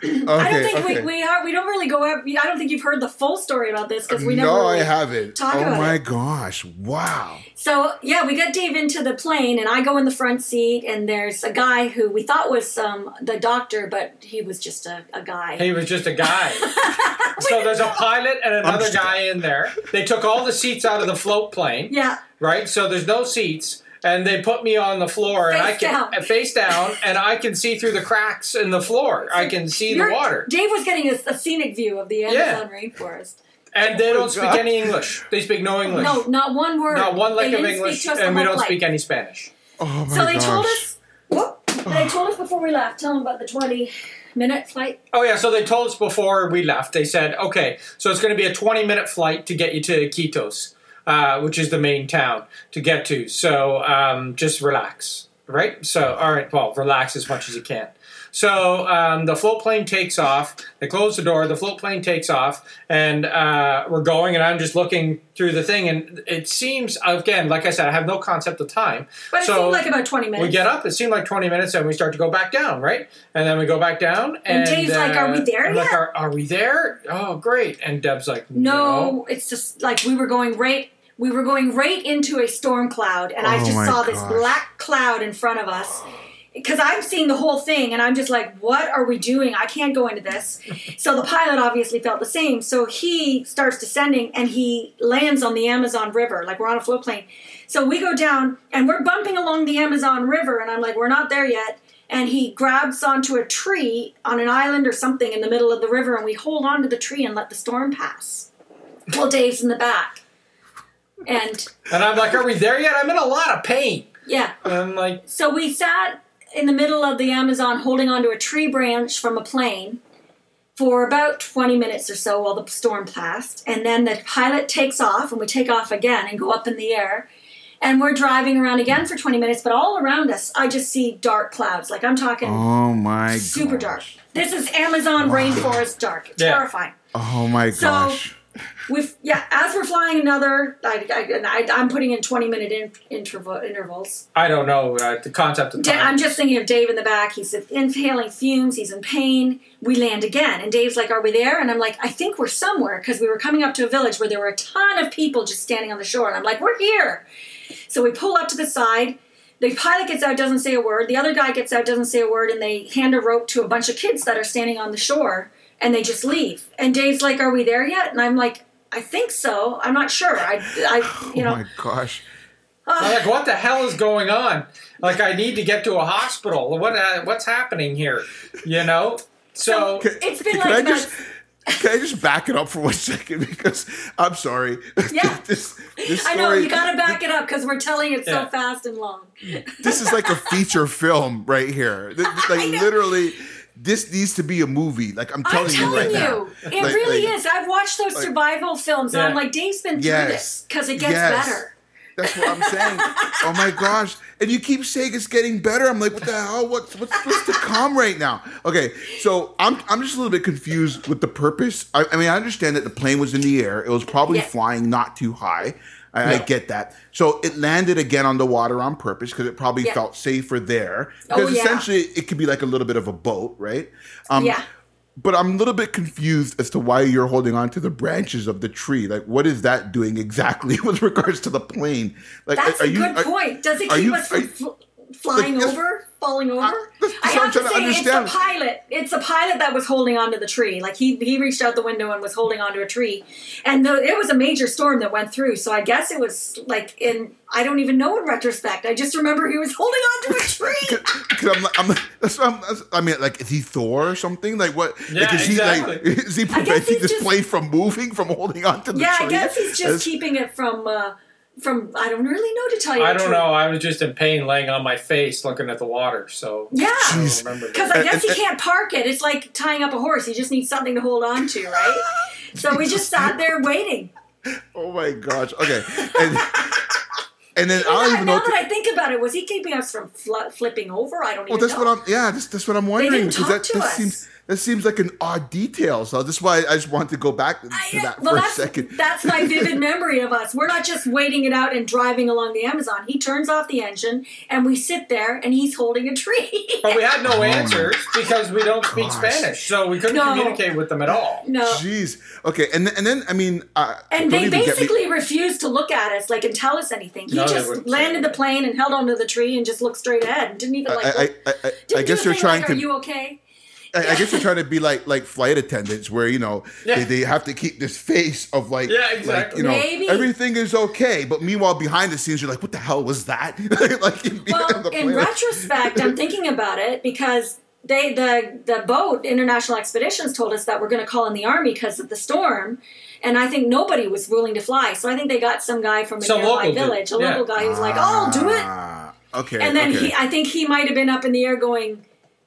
God. believe. I don't think okay. we we, are, we don't really go. Up, I don't think you've heard the full story about this because we never. no, never. Really I haven't. talk oh about my it. gosh! Wow. So yeah, we got Dave into the plane, and I go in the front seat, and there's a guy who we thought was um, the doctor, but he was just a, a guy. He was just a guy. so there's a pilot and another guy in there. They took all the seats out of the float plane, yeah, right? So there's no seats. And they put me on the floor, and I can down. uh, face down, and I can see through the cracks in the floor. I can see the You're- water, Dave was getting a, a scenic view of the Amazon rainforest. and they Oh don't speak God. any English. They speak no English, No, not one word. not one lick of English, speak to us and we don't flight. speak any Spanish. Oh my So they gosh. told us. Whoop, they told us before we left. Tell them about the twenty minute flight. Oh yeah, so they told us before we left. They said, okay, so it's going to be a 20 minute flight to get you to Iquitos, uh, which is the main town to get to. So um, just relax, right? So all right, Paul, relax as much as you can. So um, the float plane takes off. They close the door. The float plane takes off, and uh, we're going. And I'm just looking through the thing, and it seems again, like I said, I have no concept of time. But it So- seemed like about twenty minutes. We get up. It seemed like twenty minutes, and we start to go back down, right? And then we go back down, And and, Dave's like, "Are we uh, there I'm like, yet?" are, are we there? Oh, great! And Deb's like, No, no. it's just like we were going right. We were going right into a storm cloud, and I Oh just my saw this black cloud in front of us. Because I'm seeing the whole thing, and I'm just like, "What are we doing? I can't go into this." so the pilot obviously felt the same. So he starts descending, and he lands on the Amazon River, like we're on a float plane. So we go down, and we're bumping along the Amazon River, and I'm like, "We're not there yet." And he grabs onto a tree on an island or something in the middle of the river, and we hold on to the tree and let the storm pass. Well, Dave's in the back. And And I'm like, are we there yet? I'm in a lot of pain. yeah, And I'm like, so we sat in the middle of the Amazon holding onto a tree branch from a plane for about 20 minutes or so while the storm passed. And then the pilot takes off, and we take off again and go up in the air. And we're driving around again for 20 minutes, but all around us, I just see dark clouds. Like I'm talking Oh my. super gosh. dark. This is Amazon rainforest dark. Yeah. Terrifying. Oh my So- We've yeah. As we're flying another, I, I, I'm putting in 20 minute in, interval intervals. I don't know uh, the concept of time. I'm just thinking of Dave in the back. He's inhaling fumes. He's in pain. We land again, and Dave's like, "Are we there?" And I'm like, "I think we're somewhere," because we were coming up to a village where there were a ton of people just standing on the shore, and I'm like, "We're here." So we pull up to the side. The pilot gets out, doesn't say a word. The other guy gets out, doesn't say a word, and they hand a rope to a bunch of kids that are standing on the shore, and they just leave. And Dave's like, "Are we there yet?" And I'm like, "I think so. I'm not sure. I, I, you oh my gosh. I'm like, what the hell is going on? Like, I need to get to a hospital. What uh, what's happening here? You know. So, Can, It's been can like I about- just can I just back it up for one second because I'm sorry. Yeah. this this I know you got to back it up because we're telling it so fast and long. this is like a feature film right here. Th- th- Like I know. literally, this needs to be a movie. Like I'm I'm telling, telling you right you, now. it Like- really like, is. I've watched those like- survival films, and I'm like, Dave's been through Yes. this because it gets Yes. better. That's what I'm saying. oh my gosh! And you keep saying it's getting better. I'm like, what the hell? What's what's, what's to come right now? Okay, so I'm I'm just a little bit confused with the purpose. I, I mean, I understand that the plane was in the air. It was probably Yeah. flying not too high. I, I get that. So it landed again on the water on purpose because it probably Yeah. felt safer there. Oh, Because yeah. essentially, it could be like a little bit of a boat, right? Um, yeah. but I'm a little bit confused as to why you're holding on to the branches of the tree. Like, what is that doing exactly with regards to the plane? Like, That's are a you, good are- point. Does it keep you- us from flying Like, over, falling over? that's- that's I what I'm have to trying say, to it's a pilot. It's a pilot that was holding onto the tree. Like he he reached out the window and was holding onto a tree, and the, it was a major storm that went through. So I guess it was like in I don't even know in retrospect. I just remember he was holding onto a tree. Because I'm, I'm, that's what I'm, that's, I mean, like, is he Thor or something? Like, what? Yeah, like, is he like, exactly. is he preventing this just- plane from moving, from holding onto the yeah, tree? I guess he's just That's- keeping it from uh, from. I don't really know to tell you. I don't truth. know. I was just in pain laying on my face looking at the water. So, Yeah. I Jeez. don't remember. Because that. I guess And- you uh, can't park it. It's like tying up a horse. You just need something to hold on to, right? so we just sat there waiting. Oh my gosh. Okay. And, and then I Now, don't even know. now that I think about it, was he keeping us from fl- flipping over? I don't well, even that's know. what I'm. Yeah, that's, that's what I'm wondering didn't because talk that, to that us. seems that seems like an odd detail. So that's why I just wanted to go back to I- that well, for a second. that's my vivid memory of us. We're not just waiting it out and driving along the Amazon. He turns off the engine, and we sit there, and he's holding a tree. But we had no answers because we don't speak Oh Gosh. Spanish, so we couldn't No. communicate with them at all. no. Jeez. Okay, and then, and then I mean, uh, And they even me- basically refused to look at us, like, and tell us anything. He No, just landed the plane and held onto the tree and just looked straight ahead and didn't even like. I, I, I, I, didn't I guess a they're trying like, to. Are you okay? I, I guess they're trying to be like like flight attendants, where you know Yeah. they, they have to keep this face of like, Yeah, like, exactly. you know, Maybe. everything is okay. But meanwhile, behind the scenes, you're like, what the hell was that? like in, Well, in retrospect, I'm thinking about it because they the the boat International Expeditions told us that we're going to call in the army because of the storm, and I think nobody was willing to fly. So I think they got some guy from a Some nearby local dude, village, a yeah. local guy who's like, "Oh, I'll do it." Ah, Okay. And then okay. he, I think he might have been up in the air going,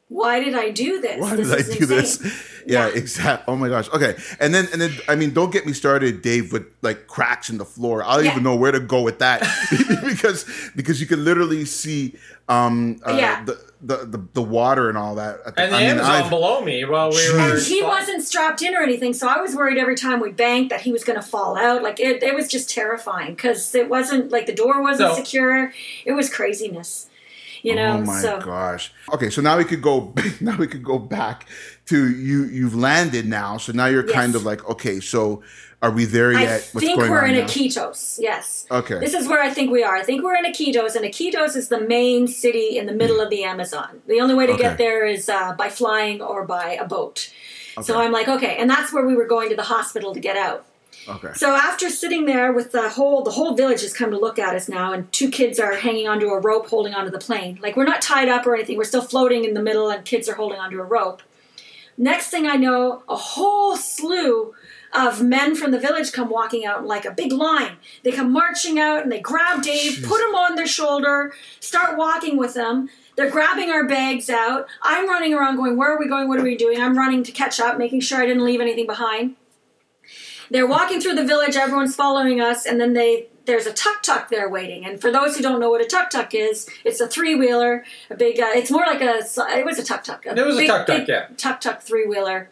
"Why did I do this? Why this did I do insane." this? Yeah, Yeah. exactly. Oh my gosh. Okay, and then and then I mean, don't get me started, Dave, with like cracks in the floor. I don't Yeah. even know where to go with that because because you can literally see um uh, Yeah. the, the the the water and all that. at And the I mean, Amazon I've- below me while we were. And he flying. wasn't strapped in or anything, so I was worried every time we banked that he was going to fall out. Like it, it was just terrifying because it wasn't like the door wasn't No. secure. It was craziness, you know. Oh my so gosh. Okay, so now we could go now we could go back to you you've landed now. So now you're kind of like, okay, so are we there yet? I yet? think we're in Iquitos. Yes. Okay. This is where I think we are. I think we're in Iquitos, and Iquitos is the main city in the middle of the Amazon. The only way to Okay. get there is uh, by flying or by a boat. Okay. So I'm like, okay, and that's where we were going to the hospital to get out. Okay. So after sitting there with the whole the whole village has come to look at us now, and two kids are hanging onto a rope holding onto the plane. Like we're not tied up or anything. We're still floating in the middle, and kids are holding onto a rope. Next thing I know, a whole slew of men from the village come walking out like a big line. They come marching out and they grab Dave, put him on their shoulder, start walking with them. They're grabbing our bags out. I'm running around going, Where are we going? What are we doing? I'm running to catch up, making sure I didn't leave anything behind. They're walking through the village, everyone's following us, and then they there's a tuk tuk there waiting. And for those who don't know what a tuk tuk is, it's a three wheeler, a big. Uh, it's more like a. It was a tuk tuk. It was a tuk-tuk, yeah. Tuk tuk three wheeler,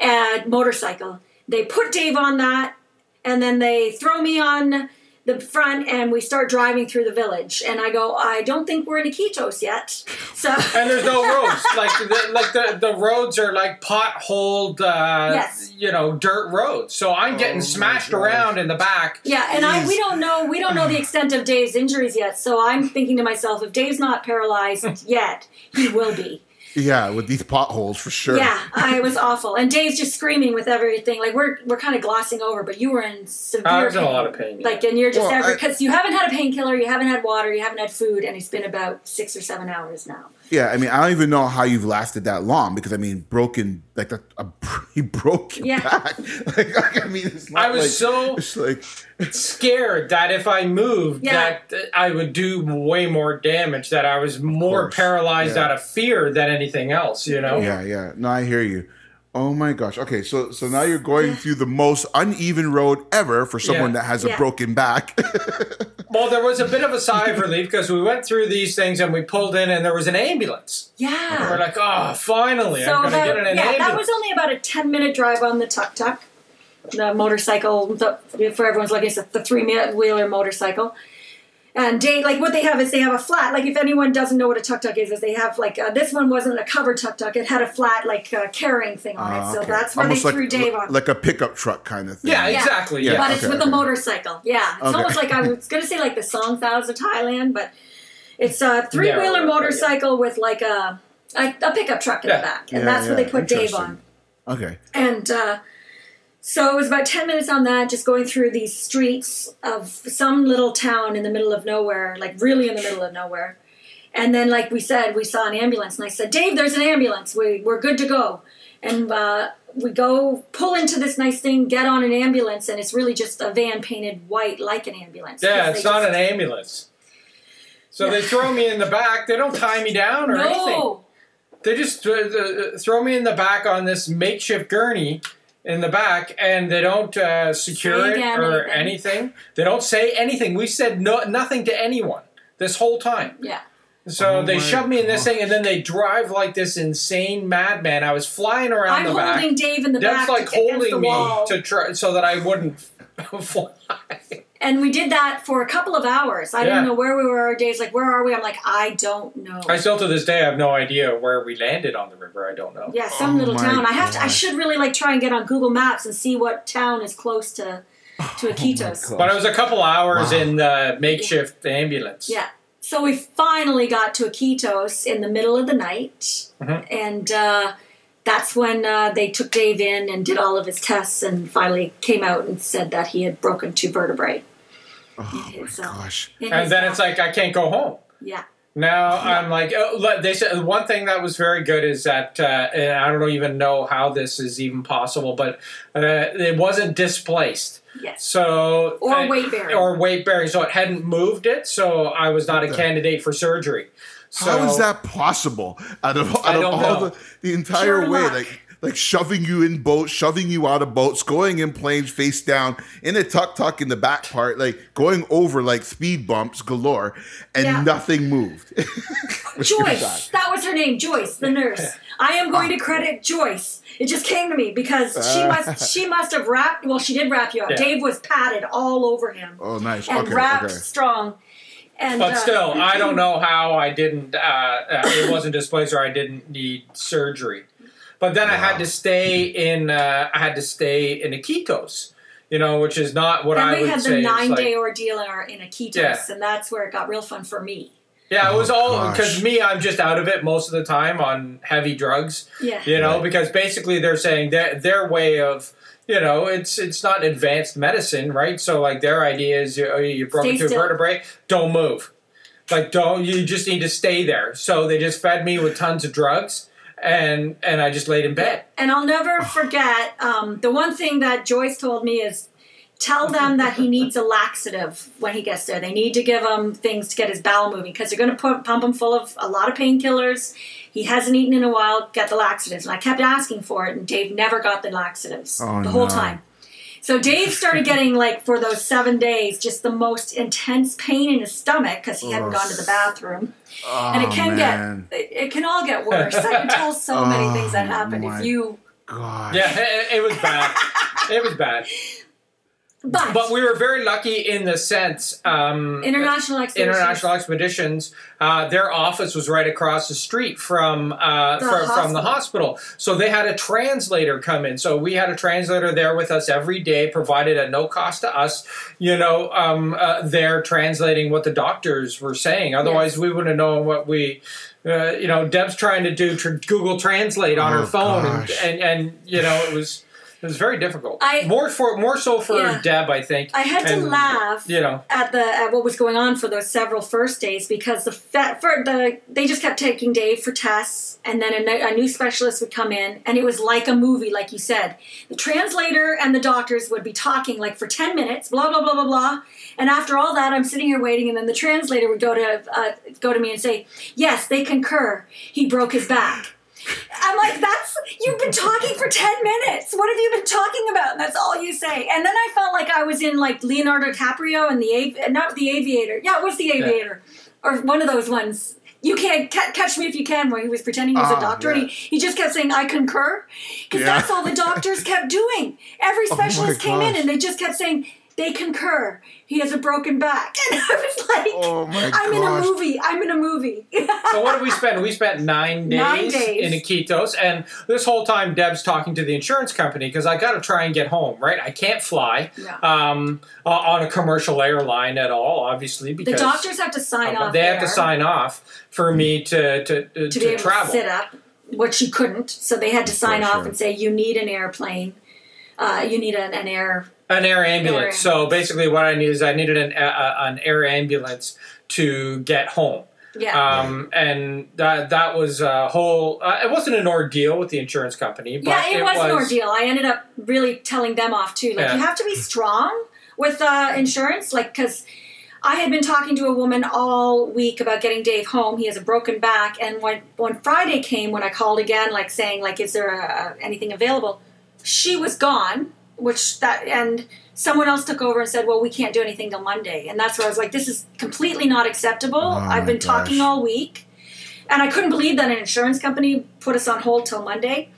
and motorcycle. They put Dave on that, and then they throw me on the front, and we start driving through the village. And I go, I don't think we're in Iquitos yet. So And there's no roads. like the, like the, the roads are like potholed, uh, Yes. you know, dirt roads. So I'm getting Oh smashed around in the back. Yeah, and I we don't know we don't know the extent of Dave's injuries yet. So I'm thinking to myself, if Dave's not paralyzed yet, he will be. Yeah, with these potholes for sure. Yeah, I was awful, and Dave's just screaming with everything. Like we're we're kind of glossing over, but you were in severe. I was in a pain. lot of pain, yeah. Like, and you're just Well, because you haven't had a painkiller, you haven't had water, you haven't had food, and it's been about six or seven hours now. Yeah, I mean, I don't even know how you've lasted that long because I mean, broken like a, a he broke your Yeah. back. Like, I mean, it's not I was like, so it's like scared that if I moved, Yeah. that I would do way more damage. That I was more paralyzed yeah. out of fear than anything else. You know. yeah, yeah. No, I hear you. Oh my gosh. Okay, so so now you're going through the most uneven road ever for someone Yeah. that has a broken back. Well, there was a bit of a sigh of relief because we went through these things and we pulled in, and there was an ambulance. Yeah. We're like, oh, finally, So I'm going to that, get in an yeah, ambulance. that was only about a ten minute drive on the tuk tuk, the motorcycle. The, for everyone's looking, it's the three wheeler motorcycle. And Dave, like what they have is they have a flat. Like if anyone doesn't know what a tuk tuk is, is they have like uh, this one wasn't a covered tuk tuk; it had a flat like uh, carrying thing on Ah, it. So okay. that's where Almost they like, threw Dave on. like a pickup truck kind of thing. yeah, Yeah. exactly. Yeah. Yeah. but it's okay, with a motorcycle. Yeah, it's Okay. almost like I was going to say like the songthaews of Thailand, but it's a three Yeah, wheeler yeah. motorcycle with like a, a a pickup truck in Yeah. the back, and Yeah, that's where yeah. they put Dave on. Okay. And uh, so it was about 10 minutes on that, just going through these streets of some little town in the middle of nowhere, like really in the middle of nowhere. And then, like we said, we saw an ambulance. And I said, Dave, there's an ambulance. We, we're good to go. And uh, we go pull into this nice thing, get on an ambulance, and it's really just a van painted white like an ambulance. Yeah, it's not an ambulance. So they throw me in the back. They don't tie me down or anything. They just uh, uh, throw me in the back on this makeshift gurney in the back, and they don't uh, secure Say it again, or anything. anything. They don't say anything. We said no, nothing to anyone this whole time. Yeah. So Oh they shove me in this gosh. thing, and then they drive like this insane madman. I was flying around I'm the back. holding Dave in the Deb's back like holding me wall. to try so that I wouldn't fly. And we did that for a couple of hours. I Yeah. didn't know where we were. Dave's like, "Where are we?" I'm like, "I don't know." I still to this day have no idea where we landed on the river. I don't know. yeah, some Oh little my town. I have to. I should really like try and get on Google Maps and see what town is close to to Iquitos. God. But it was a couple hours Wow. in the makeshift ambulance. Yeah. So we finally got to Iquitos in the middle of the night, Mhm. and uh, that's when uh, they took Dave in and did all of his tests, and finally came out and said that he had broken two vertebrae. Oh my So- gosh. And then it's like I can't go home. yeah, Now I'm like, oh, they said one thing that was very good is that, uh, and I don't even know how this is even possible, but uh, it wasn't displaced. yes, So Or uh, weight bearing. or weight bearing, so it hadn't moved it, so I was not a candidate for surgery. So How is that possible? Out of, out I of don't all know. the, the entire Pure way, luck. like like shoving you in boats, shoving you out of boats, going in planes face down, in a tuk tuk in the back part, like going over like speed bumps galore, and Yeah. nothing moved. Joyce. That was her name, Joyce, the nurse. I am going to credit Joyce. It just came to me because she must she must have wrapped. Well, she did wrap you up. Yeah. Dave was padded all over him Oh, nice. and okay, wrapped okay. strong. And But uh, still, I don't know how I didn't. Uh, uh, it wasn't displaced, or I didn't need surgery. But then I had to stay in. Uh, I had to stay in Iquitos, you know, which is not what Then I we had the is nine like- day ordeal in our in Iquitos, Yeah. and that's where it got real fun for me. Yeah, it was Oh, all because me. I'm just out of it most of the time on heavy drugs. Yeah. You know, Right. because basically they're saying their their way of. You know, it's it's not advanced medicine, right? So like their idea is you, you broke Stay into a still. vertebrae, don't move. Like don't you just need to stay there. So they just fed me with tons of drugs, and and I just laid in bed. And I'll never forget um, the one thing that Joyce told me is tell them that he needs a laxative when he gets there. They need to give him things to get his bowel moving because they're going to pump him full of a lot of painkillers. He hasn't eaten in a while. Get the laxatives. And I kept asking for it, and Dave never got the laxatives Oh, the whole no. time. So Dave started getting like for those seven days, just the most intense pain in his stomach because he hadn't gone to the bathroom Oh, and it oh, can man. get it, it can all get worse. I can tell so many Oh, things that oh, happened if you. Gosh. Yeah, it, it was bad. it was bad. But, But we were very lucky in the sense. Um, international expeditions. International Expeditions, uh, their office was right across the street from uh, The fr- from the hospital. hospital. So they had a translator come in. So we had a translator there with us every day, provided at no cost to us. You know, um, uh, there translating what the doctors were saying. Otherwise, Yes. we wouldn't know what we. Uh, you know, Deb's trying to do tr- Google Translate on Oh, her phone, and, and and you know it was. It was very difficult. I- more for more so for Yeah. Deb, I think. I had to laugh You know, at the at what was going on for those several first days because the for the they just kept taking Dave for tests and then a, a new specialist would come in and it was like a movie like you said the translator and the doctors would be talking like for 10 minutes blah blah blah blah blah and after all that I'm sitting here waiting and then the translator would go to uh, go to me and say yes they concur he broke his back I'm like, that's you've been talking for ten minutes. What have you been talking about? And that's all you say. And then I felt like I was in like Leonardo DiCaprio and the Av- not the Aviator. Yeah, it was the Aviator, or one of those ones. You can't ca- catch me if you can, where he was pretending he was Ah, a doctor and he, he just kept saying, "I concur," because Yeah. that's all the doctors kept doing. Every Oh specialist came in and they just kept saying. They concur. He has a broken back, and I was like, Oh my "I'm in a movie. I'm in a movie." So what did we spend? We spent nine days, Nine days. in Iquitos, and this whole time Deb's talking to the insurance company because I got to try and get home. Right, I can't fly Yeah. um, uh, on a commercial airline at all, obviously Because The doctors have to sign uh, off. they have to sign off for me to to, to, to be able travel. to sit up, which you couldn't. So they had to sign Sure, off sure. and say you need an airplane. Uh, you need an, an air. An air ambulance. Air So basically, what I need is I needed an, a- an air ambulance to get home. Yeah. Um, and that that was a whole. Uh, it wasn't an ordeal with the insurance company, but yeah, it, it was, an ordeal. I ended up really telling them off too. Like Yeah. you have to be strong with uh, insurance, like because. I had been talking to a woman all week about getting Dave home. He has a broken back, and when when Friday came, when I called again, like saying like, "Is there a, anything available?" she was gone, which that and someone else took over and said, "Well, we can't do anything till Monday," and that's where I was like, "This is completely not acceptable." Oh I've my been talking all week, and I couldn't believe that an insurance company put us on hold till Monday.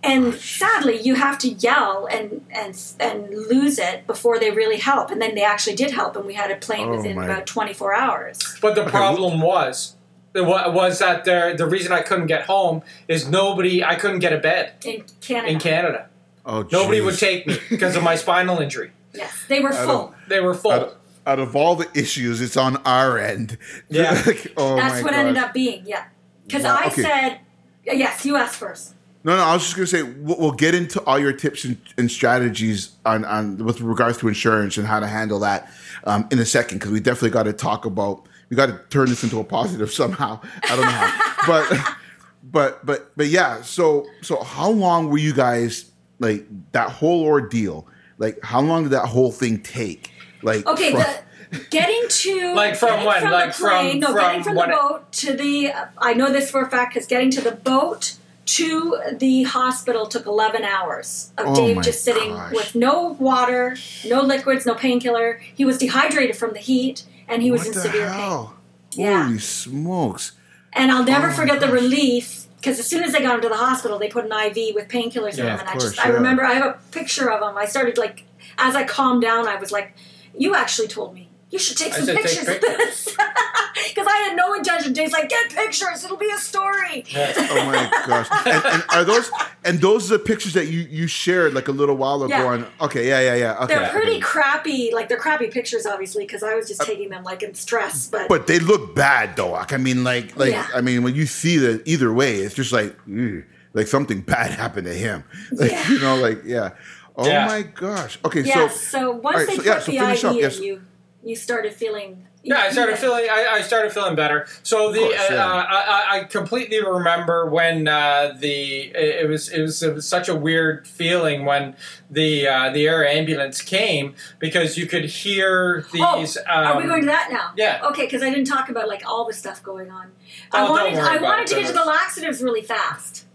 And sadly, you have to yell and and and lose it before they really help, and then they actually did help, and we had a plane Oh, within my- about twenty four hours. But the problem was, was that the the reason I couldn't get home is nobody. I couldn't get a bed In Canada, in Canada. Oh, Nobody jeez. would take me because of my spinal injury. yes, they were full. They were full. Out of, out of all the issues, it's on our end. Yeah. Like, oh That's my what ended up being, yeah. Because Wow, I okay. said, yes, you asked first. No, no, I was just gonna say we'll, we'll get into all your tips and, and strategies on, on with regards to insurance and how to handle that um, in a second because we definitely got to talk about we got to turn this into a positive somehow. I don't know how, but but but but yeah. So so how long were you guys like that whole ordeal? Like how long did that whole thing take? Like Okay, from- the, getting to Like from getting when? From Like the plane, from- no, getting from from the boat to the. I know this for a fact because getting to the boat to the hospital took 11 hours of Oh Dave just sitting gosh. with no water, no liquids, no painkiller. He was dehydrated from the heat and he was what in the severe pain. hell? Yeah. Holy smokes! And I'll never Oh my forget the relief because as soon as they got him to the hospital, they put an IV with painkillers in Yeah, him, of and I course, just I remember I have a picture of him. I started like as I calmed down, I was like, "You actually told me." You should take I some said, "Take pictures of this because I had no intention. Dave's like, get pictures; it'll be a story. Oh my gosh! And, and are those and those are the pictures that you you shared like a little while ago? Yeah. On okay, yeah, yeah, yeah. Okay, They're pretty okay. crappy, like they're crappy pictures, obviously, because I was just uh, taking them like in stress. But, But they look bad though. Like, I mean, like, like Yeah. I mean, when you see the either way, it's just like, "Ugh," like something bad happened to him. Like, Yeah. you know, like yeah. Oh Yeah. my gosh. Okay, yeah, so so, once all right, they so, put yeah, so the finish IV up, in, yes. you you started feeling. Yeah, I started feeling. I, I started feeling better. So the course, uh, yeah. uh, I, I completely remember when uh, the it, it was it was it was such a weird feeling when the uh, the air ambulance came because you could hear these. Oh, are we um, going to that now? yeah. Okay, because I didn't talk about like all the stuff going on. I Oh, don't wanted worry I wanted to get to the laxatives really fast.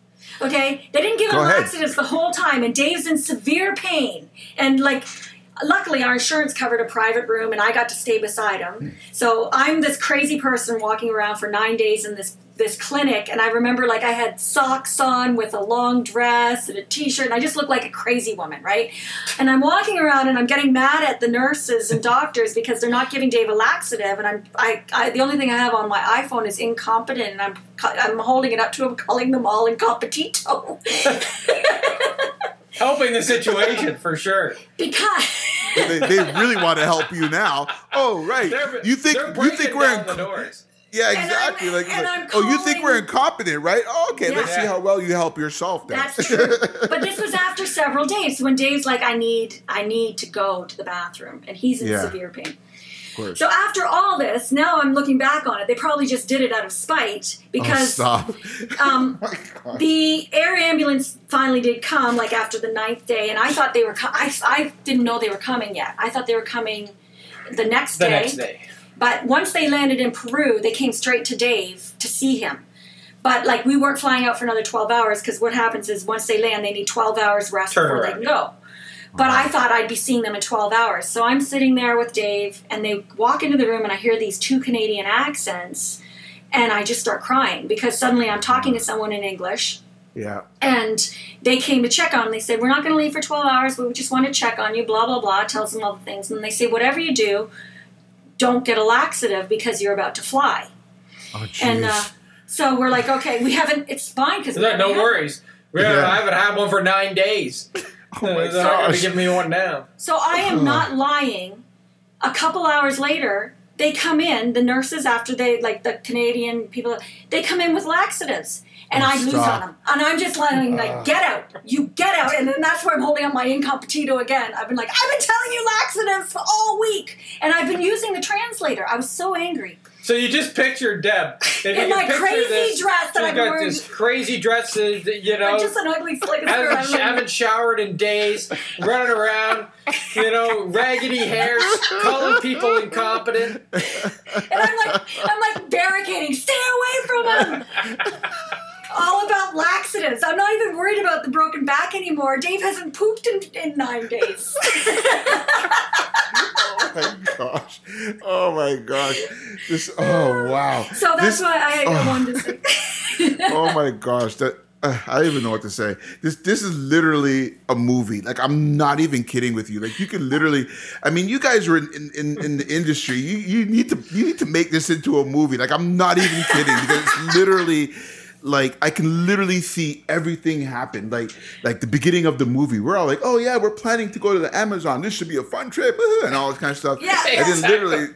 Okay, they didn't give Go him ahead. laxatives the whole time, and Dave's in severe pain. And like, luckily, our insurance covered a private room, and I got to stay beside him. So I'm this crazy person walking around for nine days in this this clinic, and I remember like I had socks on with a long dress and a t-shirt, and I just looked like a crazy woman, right? And I'm walking around and I'm getting mad at the nurses and doctors because they're not giving Dave a laxative, and I'm I, I the only thing I have on my iPhone is incompetent, and I'm I'm holding it up to him, calling them all incompetito helping the situation for sure. because. they, they really want to help you now. Oh right, They're, you think you think we're down the doors. yeah And exactly like, and like, I'm oh you think we're incompetent right? Oh, okay, let's see how well you help yourself then. That's true. but this was after several days when Dave's like, I need, I need to go to the bathroom, and he's in Yeah. severe pain. Of course. So after all this, now I'm looking back on it. They probably just did it out of spite Oh, because stop. um, Oh the air ambulance finally did come, like after the ninth day, and I thought they were. Co- I I didn't know they were coming yet. I thought they were coming the next The day. next day. But once they landed in Peru, they came straight to Dave to see him. But like we weren't flying out for another 12 hours because what happens is once they land, they need 12 hours rest before they can go. But I thought I'd be seeing them in 12 hours. So I'm sitting there with Dave, and they walk into the room, and I hear these two Canadian accents, and I just start crying because suddenly I'm talking to someone in English, yeah. and they came to check on him. They said, We're not going to leave for 12 hours, but we just want to check on you, blah, blah, blah. Tells them all the things. And they say, Whatever you do, don't get a laxative because you're about to fly. Oh And uh, so we're like, Okay, we haven't, it's fine because No, no worries. We Yeah. I haven't had one for nine days. oh my They're not going gosh. give me one now. So I am not lying. A couple hours later, they come in, the nurses, after they, like the Canadian people, they come in with laxatives. And Oh, I lose stop. on them. And I'm just letting, like, uh. get out. You get out. And then that's where I'm holding up my incompetito again. I've been like, I've been telling you laxatives all week. And I've been using the translator. I was so angry. So you just picture Deb In my crazy this, dress that I've got wearing. this crazy dress, you know, just an ugly slick haven't, haven't showered in days, running around, you know, raggedy hair, calling people incompetent. And I'm like, I'm like barricading. Stay away from him. All about laxatives. I'm not even worried about the broken back anymore. anymore. Dave hasn't pooped in, in nine days. oh my gosh. Oh my gosh. This oh wow. So that's This- why I oh. wanted to say. oh my gosh that uh, I don't even know what to say. This this is literally a movie. Like I'm not even kidding with you. Like you can literally. I mean, you guys are in, in, in, in the industry. You you need to you need to make this into a movie. Like I'm not even kidding because it's literally like I can literally see everything happen. Like like the beginning of the movie. We're all like, oh yeah, we're planning to go to the Amazon. This should be a fun trip and all this kind of stuff. Yeah, exactly. and then literally.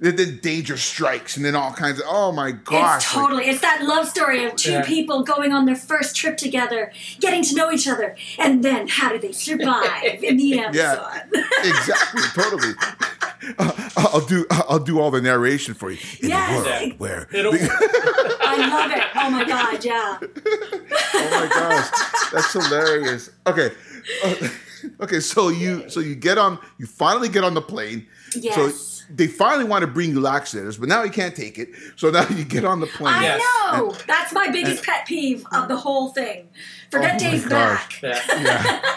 Then then danger strikes, and then all kinds of. Oh my gosh! It's like- totally. It's that love story of two Yeah. people going on their first trip together, getting to know each other, and then how do they survive in the Amazon? Yeah, exactly, totally. Uh, I'll do. I'll do all the narration for you in Yes. the world Yeah. where. It'll- I love it. Oh my god, yeah. oh my gosh, that's hilarious. Okay, uh, okay. So you so you get on. You finally get on the plane. Yes. So they finally want to bring you laxatives, but now you can't take it. So now you get on the plane. I Yes. know. That's my biggest pet peeve of the whole thing. Forget Oh my Dave's back. yeah. Yeah.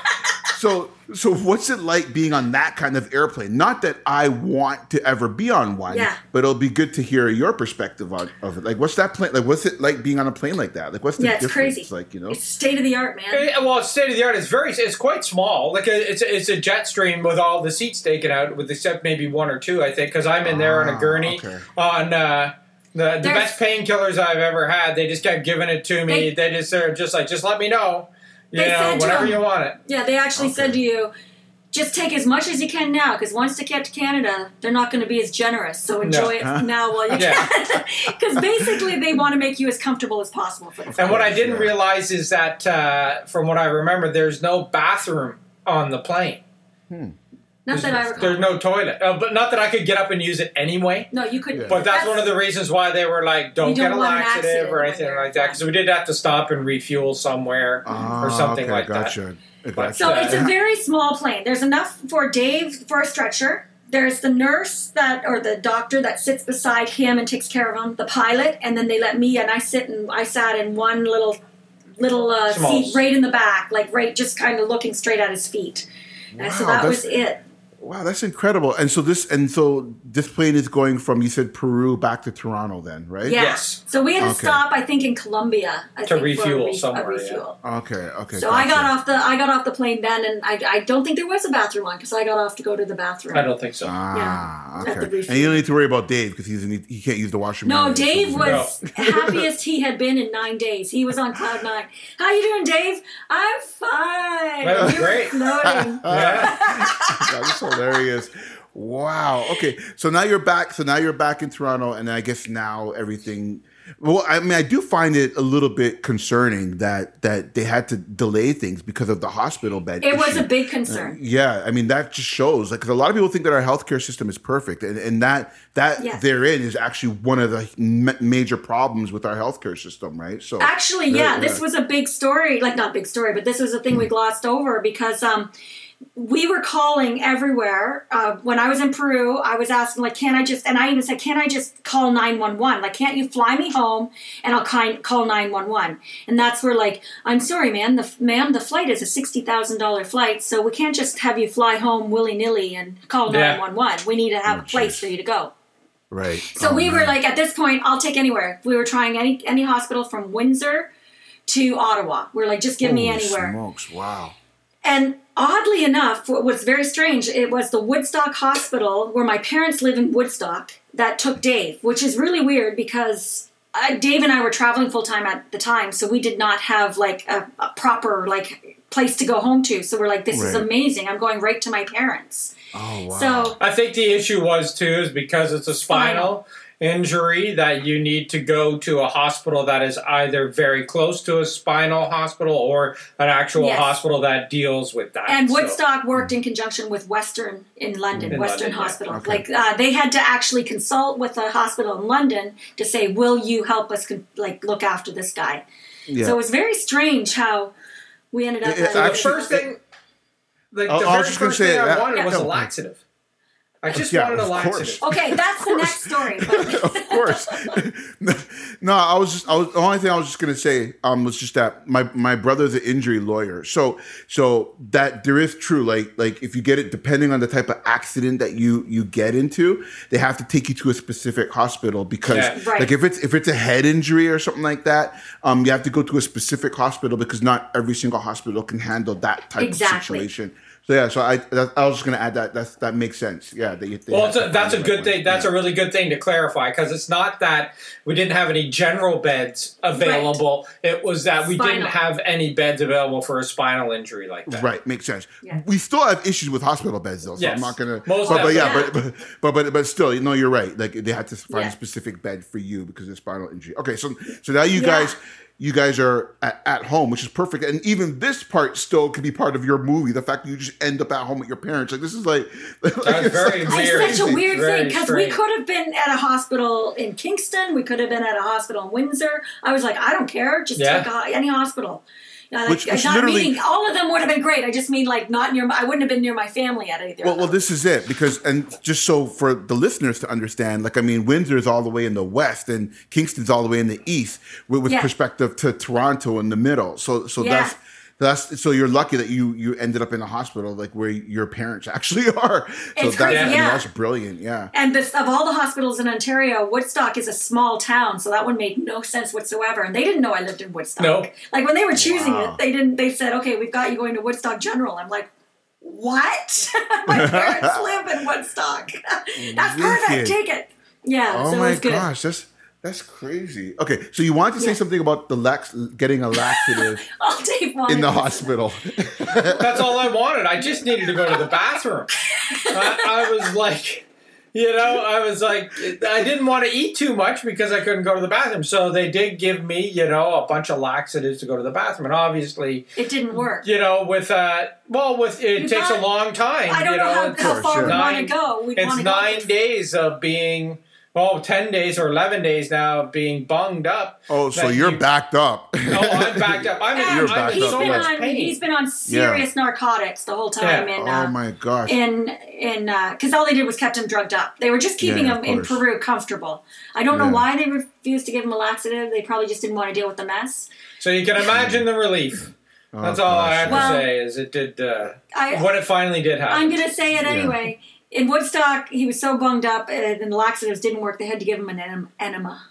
So so what's it like being on that kind of airplane? Not that I want to ever be on one, Yeah. but it'll be good to hear your perspective on of it. Like what's that plane like what's it like being on a plane like that? Like what's the Yeah, it's difference? crazy. Like, you know? It's state of the art, man. Eh, Well, it's state of the art. It's very. It's quite small. Like a, it's a, it's a jet stream with all the seats taken out, with except maybe one or two. I think because I'm in there on Ah, a gurney okay. on. Uh, the, the best painkillers I've ever had. They just kept giving it to me. They- They, just are just like, just let me know, you They know, said to whenever him- you want it. Yeah, they actually Okay. said to you, just take as much as you can now, because once they get to Canada, they're not going to be as generous. So enjoy it Huh? now while you Yeah. can. Because basically, they want to make you as comfortable as possible for the flight. And what I didn't Yeah. realize is that, uh, from what I remember, there's no bathroom on the plane. Not that I recall. There's no toilet, uh, but not that I could get up and use it anyway. no, you could. Yeah. But that's, one of the reasons why they were like, don't, don't get a laxative accident or anything like that. Because we did have to stop and refuel somewhere Ah, or something okay, like gotcha. I But- gotcha. So Uh, it's a very small plane. There's enough for Dave for a stretcher. There's the nurse that, or the doctor that sits beside him and takes care of him. The pilot, and then they let me and I sit and I sat in one little, little uh, seat right in the back, like right, just kind of looking straight at his feet. And so that was it. Wow, that's incredible. And so this and so this plane is going from you said Peru back to Toronto then, right? Yeah. Yes. So we had to Okay. stop, I think, in Colombia. I To think, for a refuel re- a somewhere, yeah. Okay, okay. So I got off the I got off the plane then, and I, I don't think there was a bathroom on because I got off to go to the bathroom. I don't think so. Ah, Yeah, okay. And you don't need to worry about Dave because he's in, he can't use the washroom. No, anyway, so- Dave No. was happiest he had been in nine days. He was on cloud nine. How you doing, Dave? I'm fine. That was You were great. Floating. Yeah. Hilarious. Wow. Okay. So now you're back. So now you're back in Toronto, and I guess now everything. Well, I mean, I do find it a little bit concerning that that they had to delay things because of the hospital bed. It was a big concern. Uh, yeah, I mean that just shows like because a lot of people think that our healthcare system is perfect, and, and that that Yes. therein is actually one of the ma- major problems with our healthcare system, right? So Actually, uh, yeah, Yeah, this was a big story. Like not big story, but this was a thing we hmm. glossed over because um, we were calling everywhere. Uh, when I was in Peru, I was asking like, "Can I just?" And I even said, "Can I just call nine one one? Like, can't you fly me home and I'll kind call nine one one?" And that's where like, "I'm sorry, man. The ma'am, the flight is a sixty thousand dollar flight, so we can't just have you fly home willy nilly and call Yeah. nine one one. We need to have Oh, a place jeez. for you to go." right. So Oh, we were like, at this point, I'll take anywhere. We were trying any any hospital from Windsor to Ottawa. We're like, just give me Holy anywhere. Smokes! Wow. And oddly enough, what was very strange, it was the Woodstock Hospital where my parents live in Woodstock that took Dave, which is really weird because uh, Dave and I were traveling full time at the time, so we did not have like a, a proper like place to go home to. So we're like, this is amazing. I'm going right to my parents. Oh wow. So I think the issue was too is because it's a spinal injury that you need to go to a hospital that is either very close to a spinal hospital or an actual Yes. hospital that deals with that. And So- Woodstock worked in conjunction with Western in London, In Western London, yeah. Hospital. Okay. Like uh, they had to actually consult with a hospital in London to say, "Will you help us con- like look after this guy?" yeah. So it was very strange how we ended up. It- at- it So the actually- first thing, like I- the I was very just gonna first say thing I that- wanted was a laxative. I just Yeah, wanted a of laxative. course. okay, that's the next story. Of course. No, I was just I was the only thing I was just gonna say um was just that my my brother's an injury lawyer. So so that there is true, like like if you get it depending on the type of accident that you you get into, they have to take you to a specific hospital because Yeah. Right. like if it's if it's a head injury or something like that, um you have to go to a specific hospital because not every single hospital can handle that type Exactly. of situation. So yeah, so I that, I was just gonna add that that's that makes sense. Yeah, that you, Well, have a, that's a find the good right thing. That's Yeah. a really good thing to clarify because it's not that we didn't have any general beds available. It was that we Spinal. didn't have any beds available for a spinal injury like that. Right, makes sense. Yeah. We still have issues with hospital beds, though. So Yes. I'm not gonna. Most but, but yeah, definitely. but, but but but still, you know, you're right. Like they had to find Yeah. a specific bed for you because of spinal injury. Okay, so so now you Yeah. guys. You guys are at, at home, which is perfect, and even this part still could be part of your movie. The fact that you just end up at home with your parents, like this is like, like That's it's very like- weird. It's such a weird Very thing because we could have been at a hospital in Kingston. We could have been at a hospital in Windsor. I was like, I don't care. Just Yeah. take a, any hospital. Like, Which- which not literally- meaning all of them would have been great. I just mean like not near. My, I wouldn't have been near my family at either. Well, well, this is it because, and just so for the listeners to understand, like I mean, Windsor's all the way in the west, and Kingston's all the way in the east, with, with Yeah. perspective to Toronto in the middle. So, so Yeah. that's that's so you're lucky that you you ended up in a hospital like where your parents actually are. So It's that, crazy, I mean, yeah. that's brilliant. Yeah. And this, of all the hospitals in Ontario, Woodstock is a small town, so that one made no sense whatsoever. And they didn't know I lived in Woodstock. No. Like when they were choosing Wow. it, they didn't. They said, "Okay, we've got you going to Woodstock General." I'm like, "What? My parents live in Woodstock. That's Wicked. perfect. Take it." Yeah. Oh so it my was good. gosh, that's that's crazy. Okay, so you wanted to say something about the lax getting a laxative Dave wanted in the hospital. That's all I wanted. I just needed to go to the bathroom. I, I was like, you know, I was like, I didn't want to eat too much because I couldn't go to the bathroom. So they did give me, you know, a bunch of laxatives to go to the bathroom. And obviously, It didn't work. you know, with, uh, well, with, it You takes got- a long time. I don't you know, how, how far yeah. we want to Nine- go. We'd it's wanna nine go. days of being, well, 10 days or 11 days now of being bunged up. Oh, so you're you- backed up. Oh, I'm backed up. I'm in, You're I'm backed in up, so He's been yeah. much on. pain. He's been on serious narcotics the whole time, Yeah. and oh uh, my gosh. in in because all they did was kept him drugged up. They were just keeping Yeah, him of in. Peru comfortable. I don't know why they refused to give him a laxative. They probably just didn't want to deal with the mess. So you can imagine the relief. Oh, That's all I gosh. have to say. Is it did uh, I when it finally did happen? I'm gonna say it anyway. In Woodstock, he was so bunged up, uh, and the laxatives didn't work. They had to give him an enema.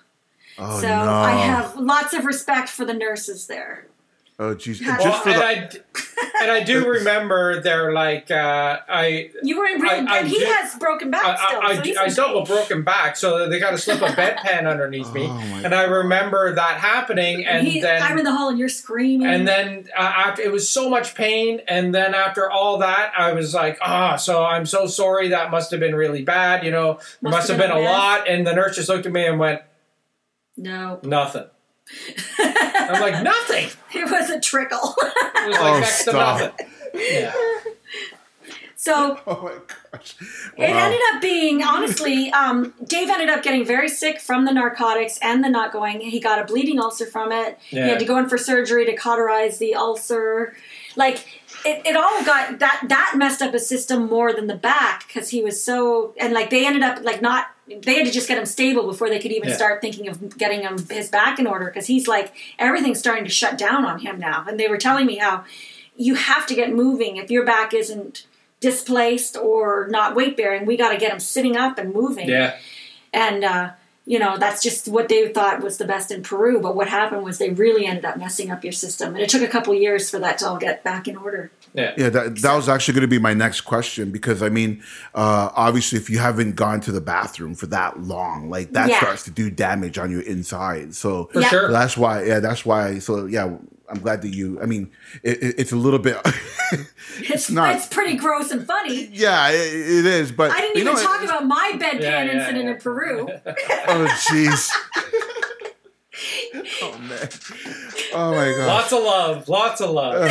Oh, so no. I have lots of respect for the nurses there. Oh jeez. Well, well, for and the, I d- and I do remember they're like uh, I. You were in, I- and I he did- has broken back I, still. I, so I, I in still have a broken back, so they got to slip a bedpan underneath me, Oh, my and I remember that happening, and he, then I'm in the hall, and you're screaming. and then uh, after it was so much pain, and then after all that, I was like, ah, so I'm so sorry. That must have been really bad. You know, there must, have been, a mess. lot. And the nurse just looked at me and went, no, nothing. I'm like, nothing. it was a trickle. It was like Oh, next to stop. nothing. Yeah. so oh my gosh. It ended up being honestly, um, Dave ended up getting very sick from the narcotics and the not going. He got a bleeding ulcer from it. Yeah. He had to go in for surgery to cauterize the ulcer. Like it, it all got that that messed up his system more than the back because he was so and like they ended up like not they had to just get him stable before they could even Yeah. start thinking of getting him his back in order because he's like everything's starting to shut down on him now and they were telling me how you have to get moving if your back isn't displaced or not weight bearing we got to get him sitting up and moving Yeah. and uh, you know that's just what they thought was the best in Peru. But what happened was they really ended up messing up your system, and it took a couple years for that to all get back in order. Yeah. Yeah, that, that was actually going to be my next question because I mean, uh, obviously, if you haven't gone to the bathroom for that long, like that Yeah. starts to do damage on your inside. So For Yeah. sure. that's why, yeah, that's why. So yeah, I'm glad that you. I mean, it, it, it's a little bit. It's not- it's pretty gross and funny. yeah, it, it is. But I didn't you even know, talk it- about my bedpan Yeah, yeah, incident yeah. in Peru. Oh jeez. oh man. Oh my god. Lots of love. Lots of love.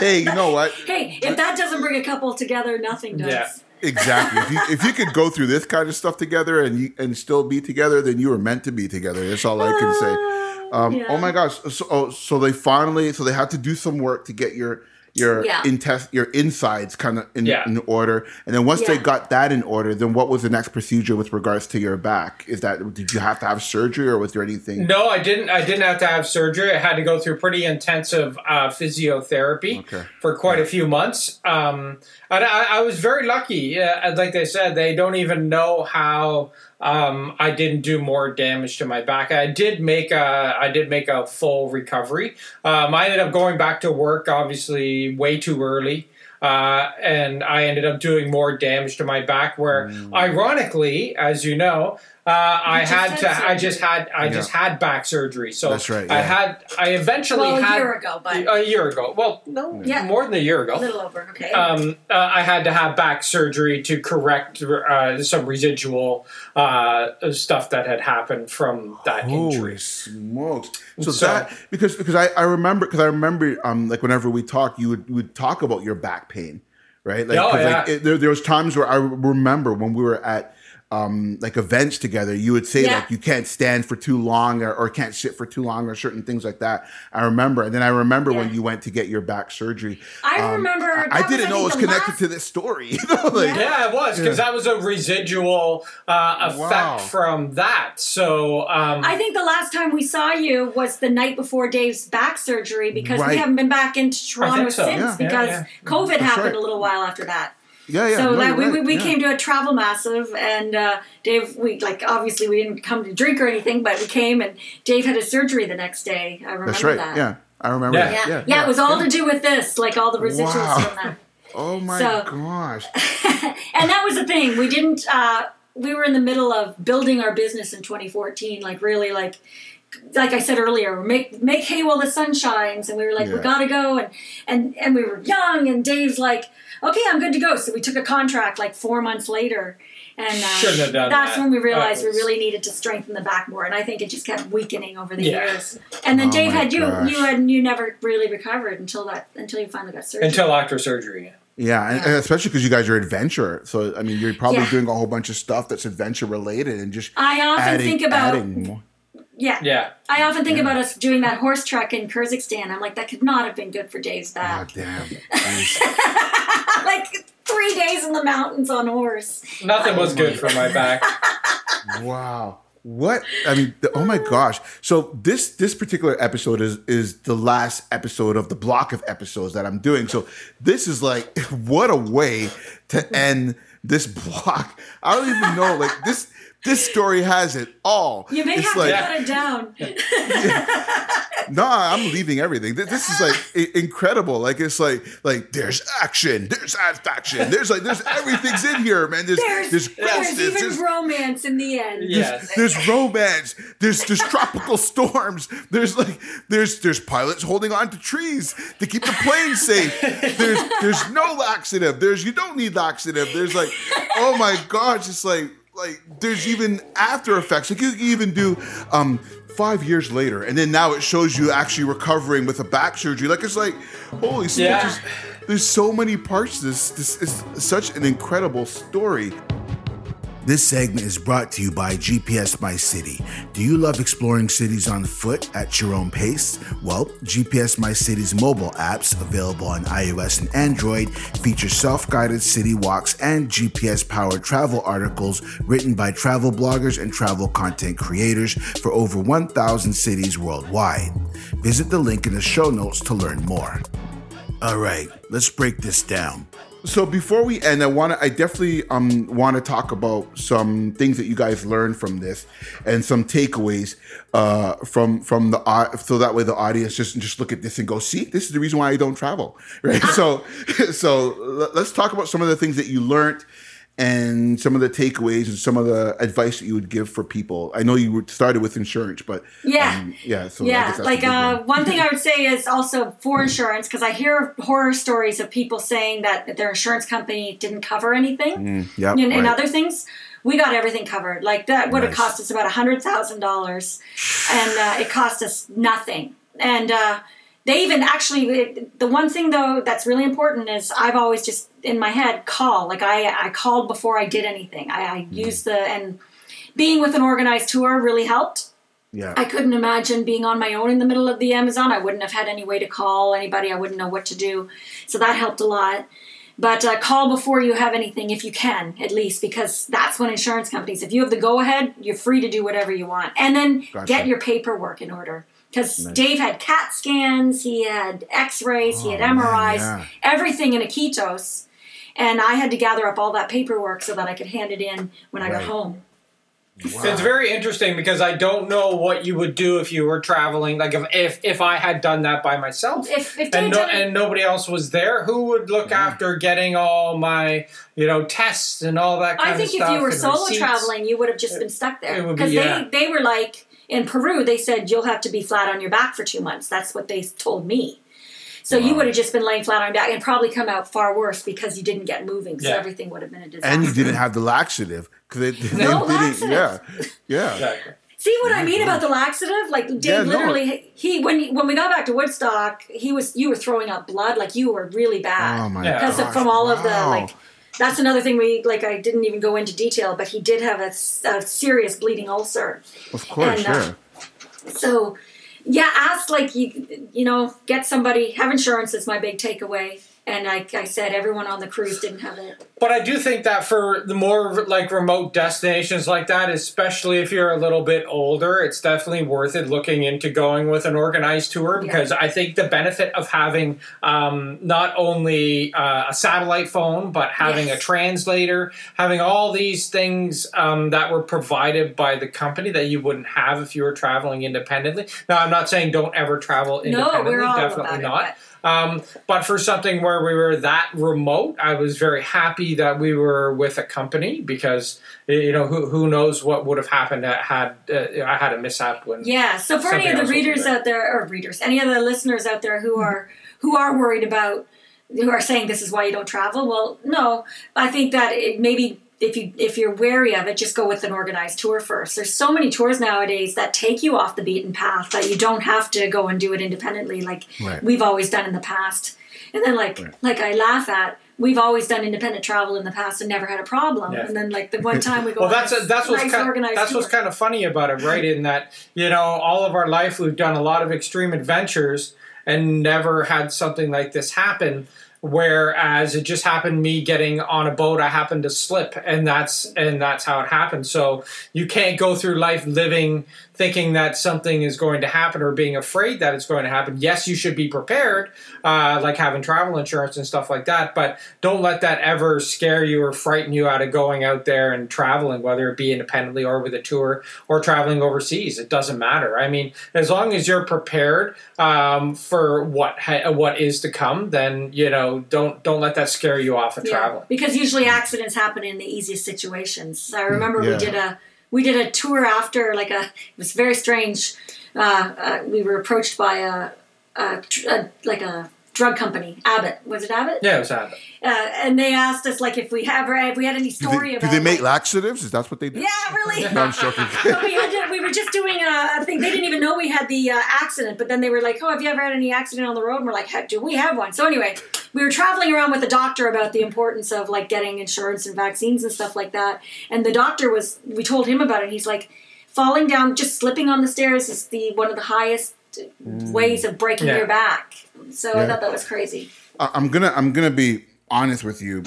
Hey, you know what? hey, if that doesn't bring a couple together, nothing does. Yeah. Exactly. If you if you could go through this kind of stuff together and you and still be together, then you were meant to be together. That's all I can say. Ah. Um, Yeah. Oh my gosh! So oh, so they finally so they had to do some work to get your your Yeah. intest your insides kind of in, Yeah. in order, and then once they got that in order, then what was the next procedure with regards to your back? Is that did you have to have surgery or was there anything? No, I didn't. I didn't have to have surgery. I had to go through pretty intensive uh, physiotherapy Okay. for quite a few months. Um, and I, I was very lucky. Uh, like they said, they don't even know how um, I didn't do more damage to my back. I did make a. I did make a full recovery. Um, I ended up going back to work, obviously, way too early. Uh, and I ended up doing more damage to my back. Where, ironically, as you know, uh, I just had had to. I just had. I just had back surgery. So That's right, I had. I eventually Well, a had year ago, but a year ago. Well, no, Yeah. more than a year ago. a ago. little over. Okay. Um, uh, I had to have back surgery to correct uh, some residual uh, stuff that had happened from that Holy injury. smokes! So, So- that because because I, I remember because I remember um like whenever we talk you would you would talk about your back pain, right? Like, Oh, 'cause, like yeah. it, there there was times where I remember when we were at um like events together, you would say Yeah. like you can't stand for too long or, or can't sit for too long or certain things like that. I remember, and then I remember when you went to get your back surgery. I Um, remember. I, I didn't know it was connected last- to this story. You know, like, Yeah. Yeah, it was because Yeah. that was a residual uh, effect Wow. from that. So um, I think the last time we saw you was the night before Dave's back surgery because Right. we haven't been back into Toronto so. since Yeah, yeah, because yeah. COVID happened right. a little while after that. Yeah, yeah. so no, like, you're we, we, yeah. came to a travel massive and uh, Dave we like obviously we didn't come to drink or anything but we came and Dave had a surgery the next day. I remember That's right. that. Yeah, I remember Yeah. that. Yeah. Yeah, yeah, it was all to do with this, like all the residuals Wow. from that. Oh my So- gosh. and that was the thing. We didn't. Uh, we were in the middle of building our business in 2014. Like really, like like I said earlier, make make hay while the sun shines. And we were like, we Yeah. gotta go. And and and we were young. And Dave's like, okay, I'm good to go. So we took a contract like four months later. And uh, Shouldn't have done that's that. when we realized was- we really needed to strengthen the back more. And I think it just kept weakening over the Yeah. years. And then Oh Dave had you. gosh. You had you never really recovered until that until you finally got surgery. until after surgery. Yeah, and, Yeah. and especially because you guys are adventure. so I mean, you're probably Yeah. doing a whole bunch of stuff that's adventure related, and just I often adding, think about adding more. Yeah. Yeah. I often think about us doing that horse trek in Kyrgyzstan. I'm like, that could not have been good for Dave's God back. damn. Like three days in the mountains on horse. Nothing was good for my back. wow. What I mean, the, oh my gosh! So this this particular episode is is the last episode of the block of episodes that I'm doing. So this is like, what a way to end this block. I don't even know. Like this this story has it all. You may It's have like, to cut it down. No, I'm leaving everything. This, this is like i- incredible. Like it's like like there's action, there's action, there's like there's everything's in here, man. There's There's, there's there's even there's, romance in the end. Yes. there's romance, there's there's tropical storms, there's like there's there's pilots holding on to trees to keep the plane safe. There's there's no laxative. There's you don't need laxative. There's like oh my gosh, it's like like there's even after effects. Like you can even do um five years later, and then now it shows you actually recovering with a back surgery. Like it's like holy. Yeah. There's, there's so many parts to this. This is such an incredible story. This segment is brought to you by GPSmyCity. Do you love exploring cities on foot at your own pace? Well, GPSmyCity's mobile apps, available on iOS and Android, feature self guided city walks and GPS powered travel articles written by travel bloggers and travel content creators for over 1,000 cities worldwide. Visit the link in the show notes to learn more. All right, let's break this down. So before we end, I want to, I definitely um want to talk about some things that you guys learned from this, and some takeaways uh from from the so that way the audience just just look at this and go, see, this is the reason why I don't travel, right? so so let's talk about some of the things that you learned. And some of the takeaways and some of the advice that you would give for people. I know you started with insurance, but Yeah. um, yeah. So yeah, guess that's a like uh, one. one thing I would say is also for insurance because I hear horror stories of people saying that their insurance company didn't cover anything. Yep, and, and right. other things. We got everything covered. Like that would have Nice. cost us about a hundred thousand dollars, and uh, it cost us nothing. And uh, they even actually the one thing though that's really important is I've always just in my head call like I I called before I did anything. I, I Mm-hmm. used the and being with an organized tour really helped Yeah. I couldn't imagine being on my own in the middle of the Amazon. I wouldn't have had any way to call anybody. I wouldn't know what to do. So that helped a lot. But uh, call before you have anything, if you can, at least, because that's when insurance companies, if you have the go ahead, you're free to do whatever you want. And then Gotcha. get your paperwork in order. Because Nice. Dave had CAT scans, he had x rays, he had Oh, man, MRIs, yeah. everything in Iquitos. And I had to gather up all that paperwork so that I could hand it in when I got Right. home. It's very interesting because I don't know what you would do if you were traveling. Like if if, if I had done that by myself. If, if and, no, and nobody else was there, who would look after getting all my, you know, tests and all that kind of thing. I of think stuff? if you were solo receipts? traveling, you would have just been stuck there it would be- because yeah. they they were like in Peru. They said you'll have to be flat on your back for two months. That's what they told me. So you would have just been laying flat on your back and probably come out far worse because you didn't get moving. So Yeah. everything would have been a disaster. And you didn't have the laxative because they, they No didn't. Yeah, laxative. yeah. Exactly. See what I mean about the laxative? Like Dave Yeah, no. literally he when when we got back to Woodstock, he was you were throwing up blood like you were really bad. Oh my Yeah. because gosh! from all of the like that's another thing we like i didn't even go into detail but he did have a serious bleeding ulcer Of course, and, uh, yeah. so yeah ask like you you know get somebody have insurance is my big takeaway and like i said everyone on the cruise didn't have it But I do think that for the more like remote destinations like that, especially if you're a little bit older, it's definitely worth it looking into going with an organized tour Yeah. because I think the benefit of having um, not only uh, a satellite phone but having Yes. a translator, having all these things um, that were provided by the company that you wouldn't have if you were traveling independently. Now, I'm not saying don't ever travel independently. No, we're all definitely about it, not. Um, but for something where we were that remote, I was very happy that we were with a company because you know who who knows what would have happened had uh, I had a mishap when yeah so for any of the else will be readers out there or readers any of the listeners out there Mm-hmm. who are who are worried about who are saying this is why you don't travel well no i think that it maybe if you if you're wary of it just go with an organized tour first there's so many tours nowadays that take you off the beaten path that you don't have to go and do it independently like Right. we've always done in the past and then like like i laugh at we've always done independent travel in the past and never had a problem Yeah. and then like the one time we go Well, that's this that's what's nice kind organized that's what's kind of funny about it, right? In that you know all of our life we've done a lot of extreme adventures and never had something like this happen. Whereas it just happened me getting on a boat, I happened to slip, and that's and that's how it happened. So you can't go through life living thinking that something is going to happen or being afraid that it's going to happen. Yes, you should be prepared, uh, like having travel insurance and stuff like that. But don't let that ever scare you or frighten you out of going out there and traveling, whether it be independently or with a tour or traveling overseas. It doesn't matter. I mean, as long as you're prepared um, for what ha- what is to come, then you know don't don't let that scare you off of Yeah, travel. because usually accidents happen in the easiest situations. I remember Yeah. we did a we did a tour after like a it was very strange. Uh, uh, we were approached by a, a, a like a drug company, Abbott. Was it Abbott? Yeah, it was Abbott. Uh, and they asked us like if we have if we had any Do story they, do they make like, laxatives? Is that what they do? yeah, really. No, I'm joking. But we had to, we were just doing a, a thing. They didn't even know we had the uh, accident, but then they were like, "Oh, have you ever had any accident on the road?" And we're like, "Heck, "Do we have one?" So anyway, we were traveling around with the doctor about the importance of like getting insurance and vaccines and stuff like that. And the doctor was, we told him about it. He's like, falling down, just slipping on the stairs is the one of the highest ways of breaking Yeah. your back. So I thought that was crazy. I'm gonna I'm gonna be honest with you.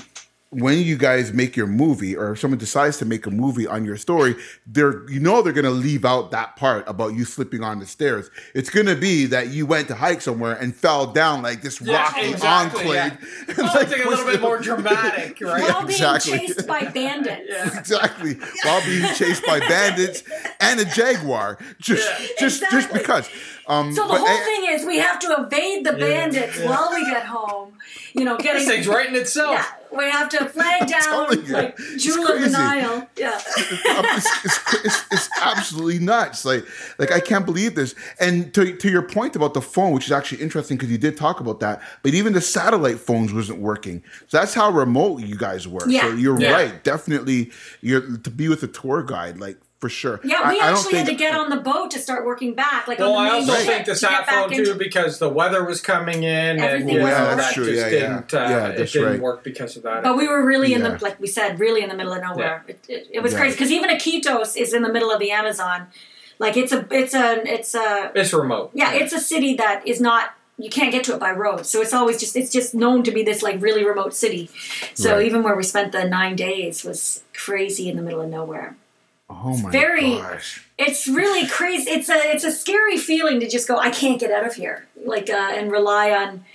When you guys make your movie, or if someone decides to make a movie on your story, they're you know they're gonna leave out that part about you slipping on the stairs. It's gonna be that you went to hike somewhere and fell down like this Yeah, rocky exactly, enclave. yeah. and, Something a little bit more dramatic, right? While being exactly. chased by bandits. Yeah. exactly while being chased by bandits and a jaguar just just just Exactly. because um So the but- whole thing is we have to evade the bandits yeah. while we get home. You know, getting This thing's right in itself. Yeah, we have to flag down telling you, like it's Jewel of the. Nile. Yeah. Um, it's, it's, it's, it's absolutely nuts. Like, like I can't believe this. And to, to your point about the phone, which is actually interesting because you did talk about that, but even the satellite phones wasn't working. So that's how remote you guys were. So Yeah. you're Yeah. right. Definitely, you're to be with a tour guide, like for sure. Yeah, we I, I don't actually had to get on the boat to start working back. Like Well, on the I main also ship think the to sat get back phone into- too because the weather was coming in Everything and you know, Yeah, that's that true. just Yeah, yeah. didn't uh, Yeah, it didn't right. work because of that. But we were really in the, like we said, really in the middle of nowhere. It, it, it was Yeah. crazy because even Iquitos is in the middle of the Amazon. Like it's a it's a it's a It's remote. yeah, it's a city that is not you can't get to it by road. So it's always just it's just known to be this like really remote city. So Right. even where we spent the 9 days was crazy in the middle of nowhere. Oh my very- gosh. It's really crazy. It's a it's a scary feeling to just go I can't get out of here. Like uh, and rely on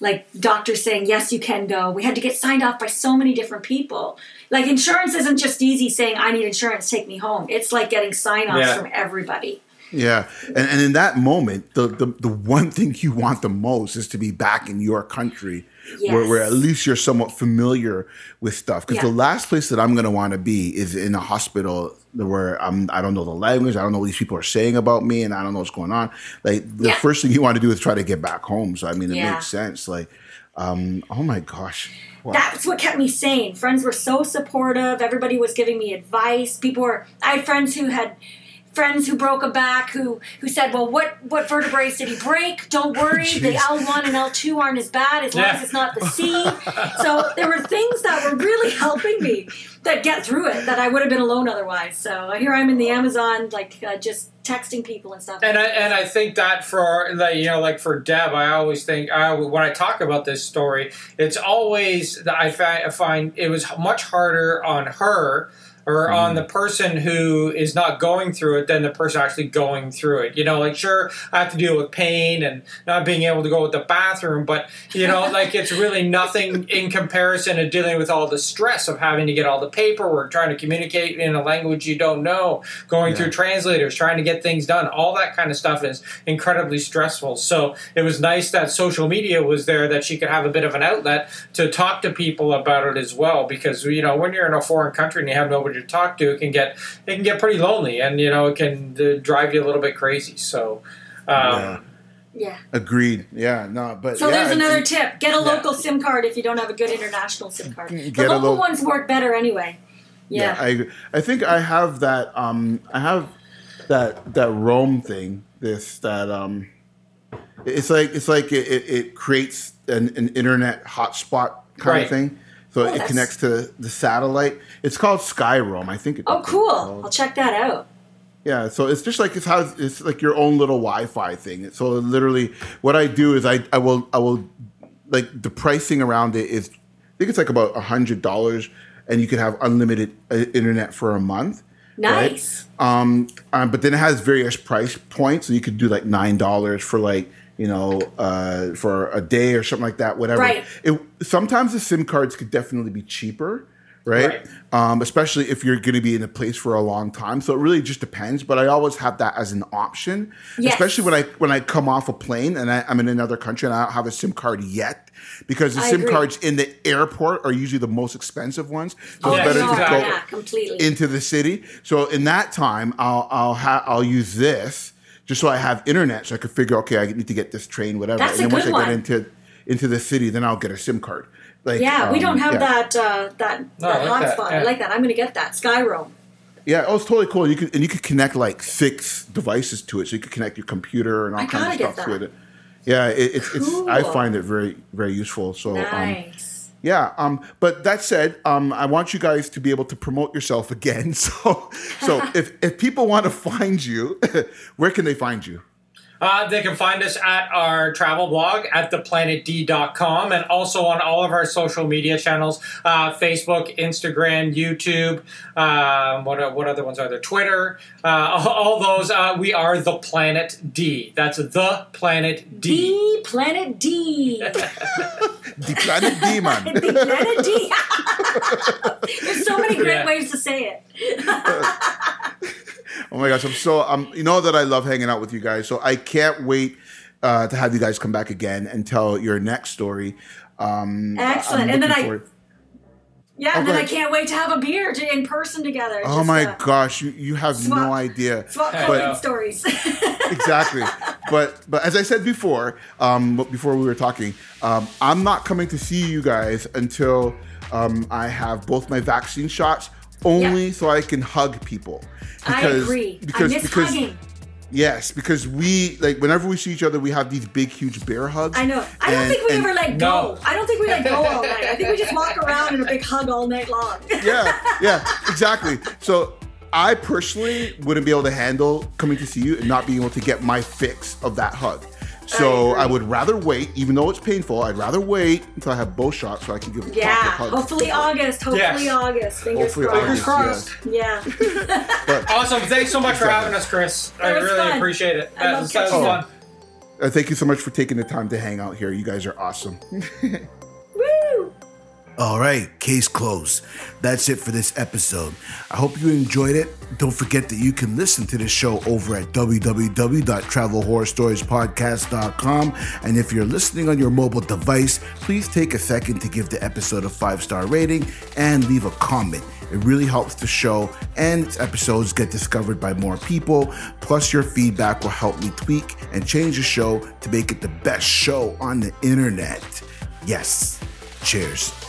like doctors saying yes you can go. We had to get signed off by so many different people. Like insurance isn't just easy saying I need insurance take me home. It's like getting sign-offs Yeah. from everybody. Yeah, and, and in that moment, the, the the one thing you want the most is to be back in your country, where, where at least you're somewhat familiar with stuff. Because Yeah. the last place that I'm going to want to be is in a hospital where I'm I don't know the language, I don't know what these people are saying about me, and I don't know what's going on. Like the Yeah. first thing you want to do is try to get back home. So I mean, it Yeah. makes sense. Like, um, oh my gosh, Wow. That's what kept me sane. Friends were so supportive. Everybody was giving me advice. People were. I had friends who had friends who broke a back who who said, "Well, what what vertebrae did he break? Don't worry, the L one and L two aren't as bad as long as it's not the C." so there were things that were really helping me that get through it that I would have been alone otherwise. So here I'm in the Amazon, like uh, just texting people and stuff. And I and I think that for like you know like for Deb, I always think I, when I talk about this story, it's always that I find it was much harder on her or on mm-hmm. the person who is not going through it than the person actually going through it. You know, like sure I have to deal with pain and not being able to go to the bathroom, but you know, like it's really nothing in comparison to dealing with all the stress of having to get all the paperwork, trying to communicate in a language you don't know, going through translators, trying to get things done. All that kind of stuff is incredibly stressful. So it was nice that social media was there that she could have a bit of an outlet to talk to people about it as well. Because you know, when you're in a foreign country and you have nobody to talk to, it can get it can get pretty lonely, and you know, it can uh, drive you a little bit crazy. So. Um, yeah, yeah. agreed. Yeah, no, but So yeah, there's another it- tip: get a local SIM card if you don't have a good international SIM card. The Get a local lo- ones work better anyway. Yeah. I. I think I have that. Um, I have that that Roam thing. This that um, it's like it's like it, it, it creates an, an internet hotspot kind Right. of thing. So it that's- connects to the satellite. It's called Skyroam. I think. It, oh, it's cool! I'll check that out. Yeah, so it's just like it's how it's like your own little Wi-Fi thing. So literally, what I do is I I will I will like the pricing around it is I think it's like about a hundred dollars, and you can have unlimited uh, internet for a month. right? Nice. Um, um, but then it has various price points, so you could do like nine dollars for like you know uh, for a day or something like that. Whatever. Right. It, sometimes the SIM cards could definitely be cheaper, right? Right. Um, especially if you're going to be in a place for a long time. So it really just depends. But I always have that as an option, Yes. especially when I when I come off a plane and I, I'm in another country and I don't have a SIM card yet. Because the I SIM agree. cards in the airport are usually the most expensive ones, so Oh, it's better no, to go yeah, completely. into the city. So in that time, I'll I'll ha- I'll use this just so I have internet, so I could figure okay, I need to get this train, whatever. That's and a then once good I get into into the city, then I'll get a SIM card. Like yeah, we um, don't have yeah. that uh, that, No, I that like that, hotspot. yeah. I like that. I'm going to get that Skyroam. Yeah, oh, it's totally cool. You could and you could connect like six devices to it, so you could connect your computer and all I kinds of stuff to it. Yeah, it, it's it's I find it very very useful. So um, Nice. Yeah, um, but that said, um, I want you guys to be able to promote yourself again. So, so if if people want to find you, where can they find you? Uh, they can find us at our travel blog at theplanetd.com and also on all of our social media channels uh, Facebook, Instagram, YouTube. Um, what, what other ones are there? Twitter. Uh, all, all those. Uh, we are The Planet D. That's The Planet D. D Planet D. The Planet D, man. the Planet D. There's so many great Yeah. ways to say it. Oh my gosh, I'm so um, you know that I love hanging out with you guys. So I can't wait uh, to have you guys come back again and tell your next story. Um, Excellent. And then looking I- forward- Yeah, Oh, and then I can't wait to have a beer to, in person together. Oh my uh, gosh, you you have swap- no idea. Swap I COVID know. stories. exactly. But but as I said before, um, before we were talking, um, I'm not coming to see you guys until um, I have both my vaccine shots, only Yeah. so I can hug people. I agree. I miss hugging. Yes, because we like whenever we see each other, we have these big, huge bear hugs. I know. I don't And- think we and- ever let No. go. I don't think we let go all night. I think we just walk around in a big hug all night long. yeah, yeah, exactly. So I personally wouldn't be able to handle coming to see you and not being able to get my fix of that hug. So I I, would rather wait, even though it's painful. I'd rather wait until I have both shots so I can give a Yeah, proper hug. hopefully August. Hopefully Yes. August. Fingers Hopefully crossed. August, crossed. yes. Yeah. Awesome. Thanks so much for having us, Chris. I really fun. appreciate it. I That love was, that was catching fun. up. Uh, thank you so much for taking the time to hang out here. You guys are awesome. All right, case closed. That's it for this episode. I hope you enjoyed it. Don't forget that you can listen to the show over at www.travelhorrorstoriespodcast.com. And if you're listening on your mobile device, please take a second to give the episode a five star rating and leave a comment. It really helps the show, and its episodes get discovered by more people. Plus, your feedback will help me tweak and change the show to make it the best show on the internet. Yes. Cheers.